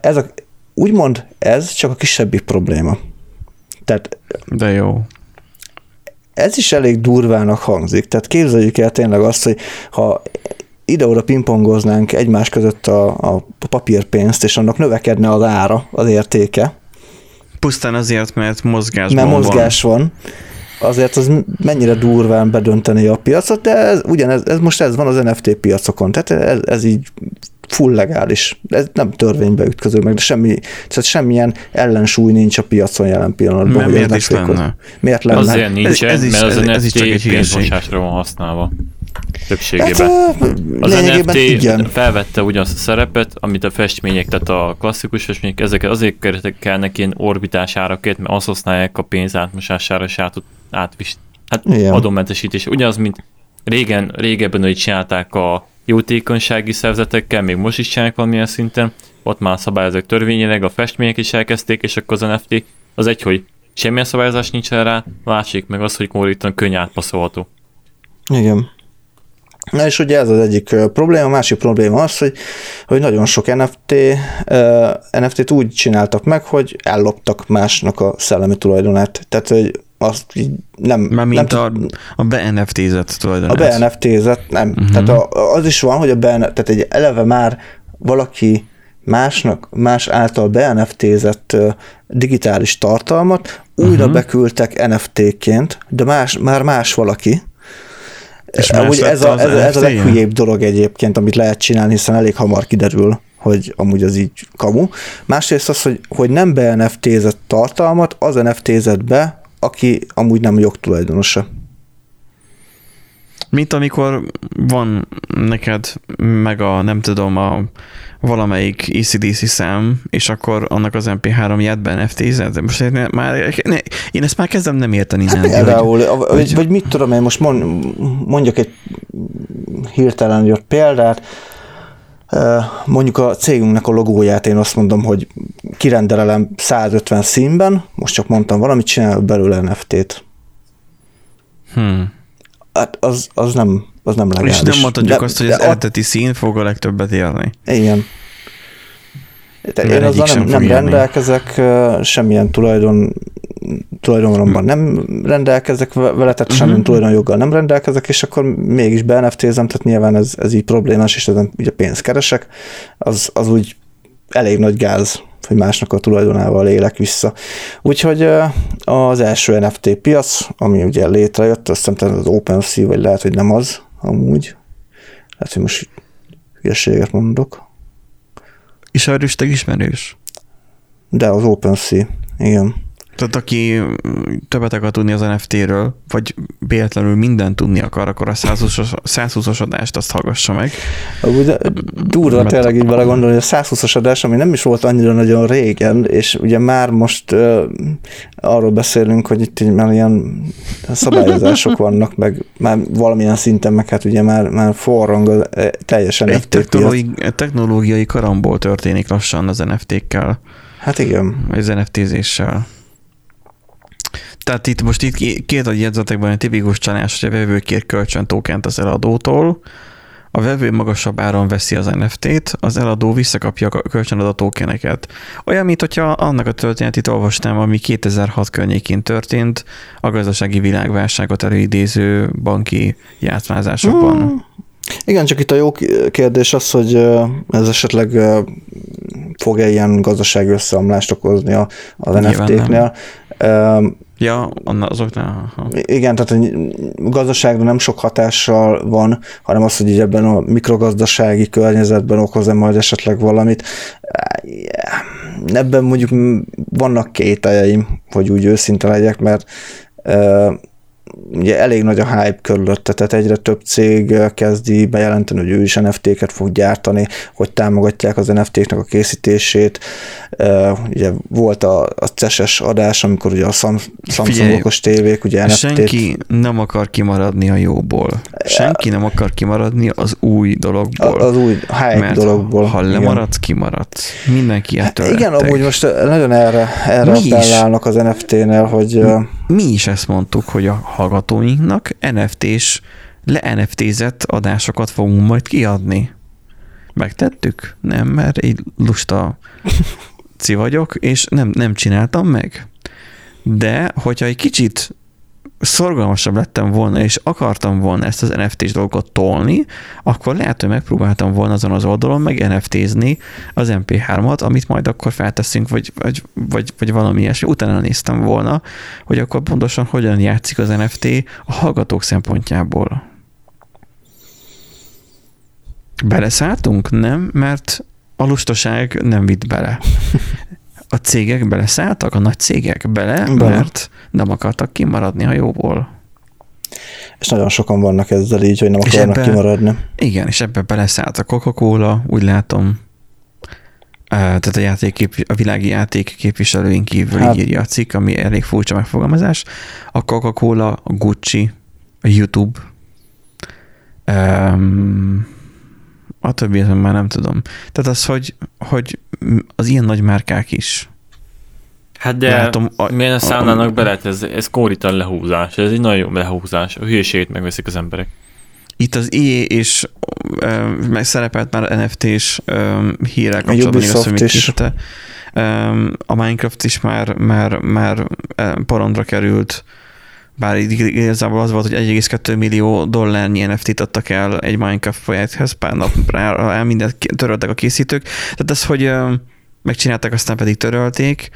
Ez a, úgymond ez csak a kisebbik probléma. Tehát De jó. ez is elég durvának hangzik. Tehát képzeljük el tényleg azt, hogy ha ide-oda pingpongoznánk egymás között a, a papírpénzt, és annak növekedne az ára, az értéke, Pusztán azért, mert mozgásban mert mozgás van. van, azért az mennyire durván bedönteni a piacot, de ez, ugyanez, ez most ez van az NFT piacokon, tehát ez, ez így full legális. Ez nem törvénybe ütköző meg, de semmi, tehát semmilyen ellensúly nincs a piacon jelen pillanatban. Mert ez miért is lenne? Miért lenne? Azért nincsen, ez is- mert az ez- NFT ez is csak egy pénzmosásra van használva. Hát, Többségében. ö, Az NFT igen. felvette ugyanazt a szerepet, amit a festmények, tehát a klasszikus festmények, ezeket azért kell ilyen orbitás árakért, mert azt használják a pénz átmosására, és át, átvis, hát Igen. adómentesítés. Ugyanaz, mint régen, régebben, hogy csinálták a jótékonysági szervezetekkel, még most is csinálják valamilyen szinten, ott már szabályozók törvényileg, a festmények is elkezdték, és akkor az NFT az egy, hogy semmilyen szabályozás nincs rá, másik meg az, hogy konkrétan könnyen átpasszolható. Igen. Na és ugye ez az egyik probléma, a másik probléma az, hogy, hogy nagyon sok NFT, NFT-t úgy csináltak meg, hogy elloptak másnak a szellemi tulajdonát. Tehát, hogy azt így nem... Már mint nem a, a be-NFT-zett a tulajdonát. be-NFT-zet, nem. Uh-huh. Tehát a, az is van, hogy a be, tehát egy eleve már valaki másnak, más által be-NFT-zett digitális tartalmat újra uh-huh. beküldtek NFT-ként, de más, már más valaki, És Amúgy ez a, ez, ez a leghülyébb dolog egyébként, amit lehet csinálni, hiszen elég hamar kiderül, hogy amúgy az így kamu. Másrészt az, hogy, hogy nem be NFT-zett tartalmat, az NFT-zett be, aki amúgy nem jogtulajdonosa. Mint amikor van neked meg a, nem tudom, a valamelyik ECDC szám, és akkor annak az MP3 játben NFT-zed. Most én, már, ne, én ezt már kezdem nem érteni. Hát Nándi, például, hogy, vagy, vagy, mit tudom én, most mond, mondjak egy hirtelen jött példát, mondjuk a cégünknek a logóját én azt mondom, hogy kirendelem 150 színben, most csak mondtam valamit, csinál belőle NFT-t. hmm. Hát az, az nem, az nem legális. És nem mondhatjuk De- azt, hogy de az a- eredeti szín fog a legtöbbet élni. Igen. De én azzal nem, fog nem rendelkezek, semmilyen tulajdon tulajdonromban nem rendelkezek vele, tehát Mhm. semmilyen tulajdonjoggal nem rendelkezek, és akkor mégis be NFT-zem, tehát nyilván ez, ez így problémás, és ezen ugye pénzt keresek, az, az úgy elég nagy gáz, hogy másnak a tulajdonával élek vissza. Úgyhogy az első NFT piac, ami ugye létrejött, azt hiszem az OpenSea, vagy lehet, hogy nem az amúgy. Lehet, hogy most hülyeséget mondok. Ismerős, te ismerős. De az OpenSea, igen. Tehát aki többet akar tudni az NFT-ről, vagy véletlenül mindent tudni akar, akkor a 120-as, 120-as adást azt hallgassa meg. Úgy de durva Mert- tényleg így belegondolni, hogy a 120-as adás, ami nem is volt annyira nagyon régen, és ugye már most uh, arról beszélünk, hogy itt így már ilyen szabályozások vannak, meg már valamilyen szinten, meg hát ugye már, már forrong a eh, teljesen Egy technológiai, technológiai karamból történik lassan az NFT-kkel, Hát igen. az NFT-zéssel. Tehát itt most itt ké- két nagy jegyzetekben egy tipikus csalás, hogy a vevő kér kölcsön tokent az eladótól, a vevő magasabb áron veszi az NFT-t, az eladó visszakapja a kölcsönadó tokeneket. Olyan, mint hogyha annak a történetét olvasnám, ami 2006 környékén történt, a gazdasági világválságot előidéző banki játszmázásokban. Mm. Igen, csak itt a jó kérdés az, hogy ez esetleg fog-e ilyen gazdasági összeomlást okozni az NFT-knél. Ja, azoknál. Aha. Igen, tehát a gazdaságra nem sok hatással van, hanem az, hogy így ebben a mikrogazdasági környezetben okoz-e majd esetleg valamit. Ebben mondjuk vannak kételjeim, hogy úgy őszinte legyek, mert ugye elég nagy a hype körülötte, tehát egyre több cég kezdi bejelenteni, hogy ő is NFT-ket fog gyártani, hogy támogatják az NFT-knek a készítését. Uh, ugye volt a, a CES-es adás, amikor ugye a Sam- Samsungokos tévék, ugye NFT-t Senki nem akar kimaradni a jóból. Senki nem akar kimaradni az új dologból. az új hype mert dologból. ha igen. lemaradsz, kimaradsz. Mindenki ettől Igen, retteg. amúgy most nagyon erre, erre Mi az NFT-nél, hogy ö, Mi is ezt mondtuk, hogy a hallgatóinknak NFT-s, le-NFT-zett adásokat fogunk majd kiadni. Megtettük? Nem, mert egy lusta ci vagyok, és nem, nem csináltam meg. De, hogyha egy kicsit szorgalmasabb lettem volna, és akartam volna ezt az NFT-s dolgot tolni, akkor lehet, hogy megpróbáltam volna azon az oldalon meg NFT-zni az MP3-at, amit majd akkor felteszünk, vagy, vagy, vagy, vagy valami ilyesmi. Utána néztem volna, hogy akkor pontosan hogyan játszik az NFT a hallgatók szempontjából. Beleszálltunk? Nem, mert a lustaság nem vitt bele. A cégek beleszálltak, a nagy cégek bele, Bele. mert nem akartak kimaradni a jóból. és nagyon sokan vannak ezzel így, hogy nem És akarnak ebbe- kimaradni. Igen, és ebbe beleszállt a Coca-Cola, úgy látom. Tehát a, játék a világi játék képviselőink kívül Hát- írja a cikk, ami elég furcsa megfogalmazás. A Coca-Cola, a Gucci, a YouTube, um, a többi már nem tudom. Tehát az, hogy, hogy az ilyen nagy márkák is. Hát de Látom, a- miért ne a- szállnának bele? Hát Ez, ez kóritan lehúzás. Ez egy nagyon jó lehúzás. A hülyeségét megveszik az emberek. Itt az EA és ö, meg szerepelt már NFT-s hírek A kapcsolatban, igaz, hogy is. Ö, A Minecraft is már, már, már porondra került, bár igazából az volt, hogy 1,2 millió dollárnyi NFT-t adtak el egy Minecraft projekthez, pár napra el mindent töröltek a készítők. Tehát ez, hogy megcsinálták, aztán pedig törölték.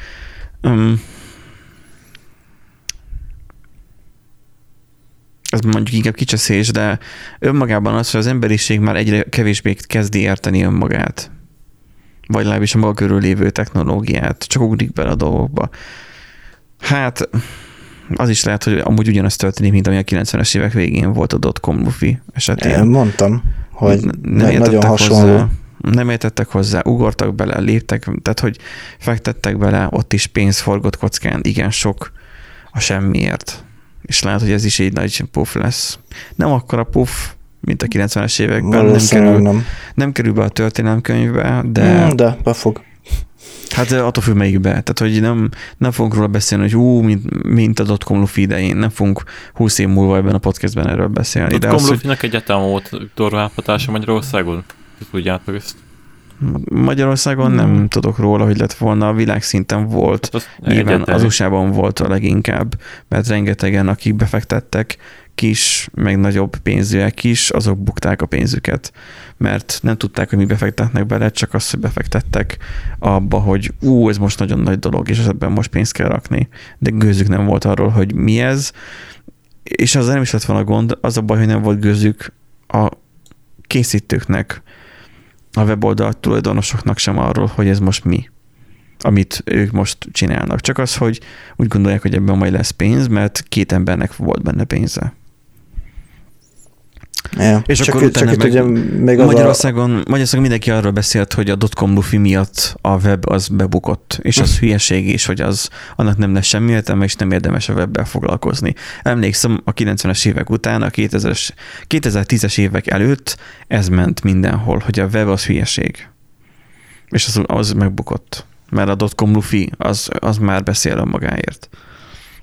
Ez mondjuk inkább kicseszés, de önmagában az, hogy az emberiség már egyre kevésbé kezdi érteni önmagát. Vagy legalábbis a maga körül lévő technológiát. Csak ugrik bele a dolgokba. Hát, az is lehet, hogy amúgy ugyanaz történik, mint ami a 90-es évek végén volt a dotcom lufi esetén. Én mondtam, hogy nem nagyon hasonló. Hozzá, nem értettek hozzá, ugortak bele, léptek, tehát hogy fektettek bele, ott is pénz forgott kockán, igen sok a semmiért. És lehet, hogy ez is egy nagy puff lesz. Nem akkora puff, mint a 90-es években, nem kerül, nem. nem kerül be a történelemkönyvbe, de De, de befog. Hát attól függ melyikbe. Tehát, hogy nem, nem fogunk róla beszélni, hogy ú, mint, mint a dotcom lufi idején. Nem fogunk 20 év múlva ebben a podcastben erről beszélni. A az, hogy Komlufinak egyáltalán volt durvább hatása Magyarországon? Tudjátok ezt? Magyarországon nem tudok róla, hogy lett volna, a világszinten volt. Hát az Nyilván egyetlen. az USA-ban volt a leginkább, mert rengetegen, akik befektettek, kis, meg nagyobb pénzűek is, azok bukták a pénzüket, mert nem tudták, hogy mi befektetnek bele, csak azt, hogy befektettek abba, hogy ú, ez most nagyon nagy dolog, és ebben most pénzt kell rakni. De gőzük nem volt arról, hogy mi ez, és az nem is lett volna gond, az a baj, hogy nem volt gőzük a készítőknek, a weboldal tulajdonosoknak sem arról, hogy ez most mi amit ők most csinálnak. Csak az, hogy úgy gondolják, hogy ebben majd lesz pénz, mert két embernek volt benne pénze. Ja. És csak, akkor csak utána itt meg ugye még az Magyarországon, Magyarországon mindenki arról beszélt, hogy a dotcom lufi miatt a web az bebukott, és az hülyeség is, hogy az annak nem lesz semmi értelme, és nem érdemes a webbel foglalkozni. Emlékszem, a 90-es évek után, a 2000-es, 2010-es évek előtt ez ment mindenhol, hogy a web az hülyeség. És az, az megbukott. Mert a dotcom lufi az, az már beszél önmagáért.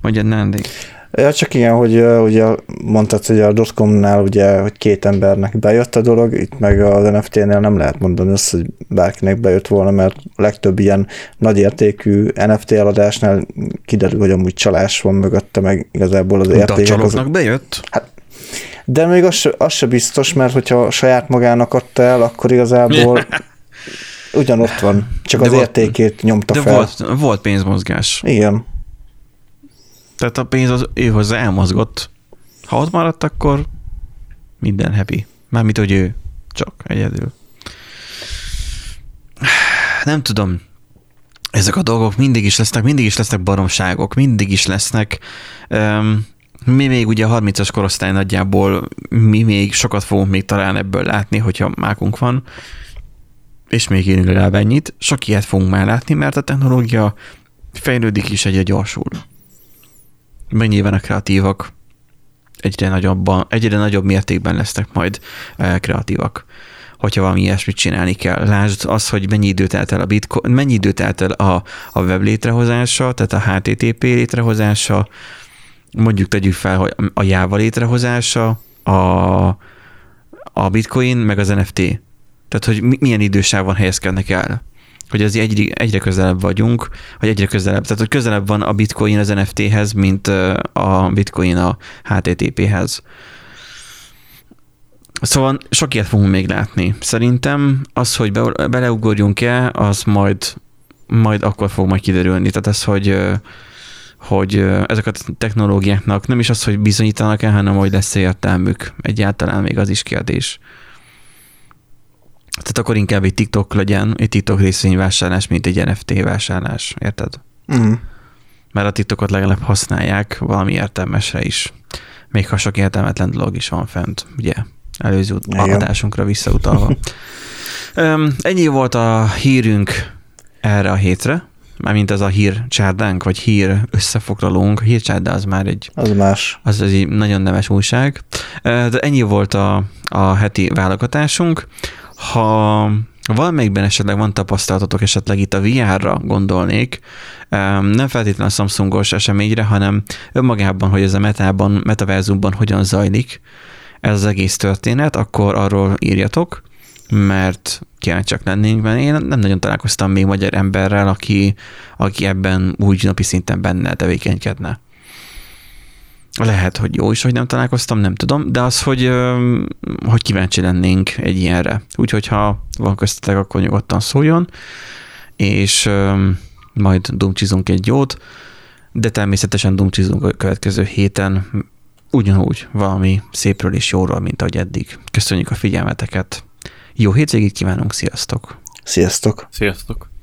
Mondja, Nándi. a, ja, csak igen, hogy ugye mondtad, hogy a dotcomnál ugye, hogy két embernek bejött a dolog, itt meg az NFT-nél nem lehet mondani azt, hogy bárkinek bejött volna, mert a legtöbb ilyen nagyértékű NFT eladásnál kiderül, hogy amúgy csalás van mögötte, meg igazából az De a értékek azok bejött? De még az az se biztos, mert hogyha saját magának adta el, akkor igazából ugyanott van, csak De az volt- értékét nyomta De fel. volt, volt pénzmozgás. Igen. Tehát a pénz az ő hozzá elmozgott. Ha ott maradt, akkor minden happy. Mármint, hogy ő csak egyedül. Nem tudom. Ezek a dolgok mindig is lesznek, mindig is lesznek baromságok, mindig is lesznek. Um, mi még ugye a 30-as korosztály nagyjából, mi még sokat fogunk még talán ebből látni, hogyha mákunk van, és még élünk legalább ennyit. Sok ilyet fogunk már látni, mert a technológia fejlődik is egyre gyorsul meg nyilván a kreatívak egyre, nagyobban, egyre nagyobb mértékben lesznek majd eh, kreatívak, hogyha valami ilyesmit csinálni kell. Lásd az, hogy mennyi időt telt el a bitcoin, mennyi időt telt el a, a web létrehozása, tehát a HTTP létrehozása, mondjuk tegyük fel, hogy a Java létrehozása, a, a bitcoin, meg az NFT. Tehát, hogy mi- milyen idősávon helyezkednek el hogy az egyre, egyre közelebb vagyunk, vagy egyre közelebb, tehát hogy közelebb van a bitcoin az NFT-hez, mint a bitcoin a HTTP-hez. Szóval sok ilyet fogunk még látni. Szerintem az, hogy be, beleugorjunk-e, az majd, majd akkor fog majd kiderülni. Tehát ez, hogy, hogy ezek a technológiáknak nem is az, hogy bizonyítanak el, hanem hogy lesz értelmük. Egyáltalán még az is kérdés. Tehát akkor inkább egy TikTok legyen, egy TikTok részvényvásárlás, mint egy NFT vásárlás, érted? Mm. Mert a TikTokot legalább használják valami értelmesre is. Még ha sok értelmetlen dolog is van fent, ugye? Előző Igen. adásunkra visszautalva. Öm, ennyi volt a hírünk erre a hétre, mármint ez a hír csárdánk, vagy hír összefoglalónk. Hírcsárda az már egy Az más. az egy nagyon neves újság. De ennyi volt a, a heti válogatásunk. Ha valamelyikben esetleg van tapasztalatotok, esetleg itt a VR-ra gondolnék, nem feltétlenül a Samsungos eseményre, hanem önmagában, hogy ez a metában, metaverzumban hogyan zajlik ez az egész történet, akkor arról írjatok, mert kíváncsiak lennénk, mert én nem nagyon találkoztam még magyar emberrel, aki, aki ebben úgy napi szinten benne tevékenykedne. Lehet, hogy jó is, hogy nem találkoztam, nem tudom, de az, hogy, hogy kíváncsi lennénk egy ilyenre. Úgyhogy ha van köztetek, akkor nyugodtan szóljon, és majd dumcsizunk egy jót, de természetesen dumcsizunk a következő héten ugyanúgy valami szépről és jóról, mint ahogy eddig. Köszönjük a figyelmeteket. Jó hétvégét kívánunk, sziasztok! Sziasztok! Sziasztok!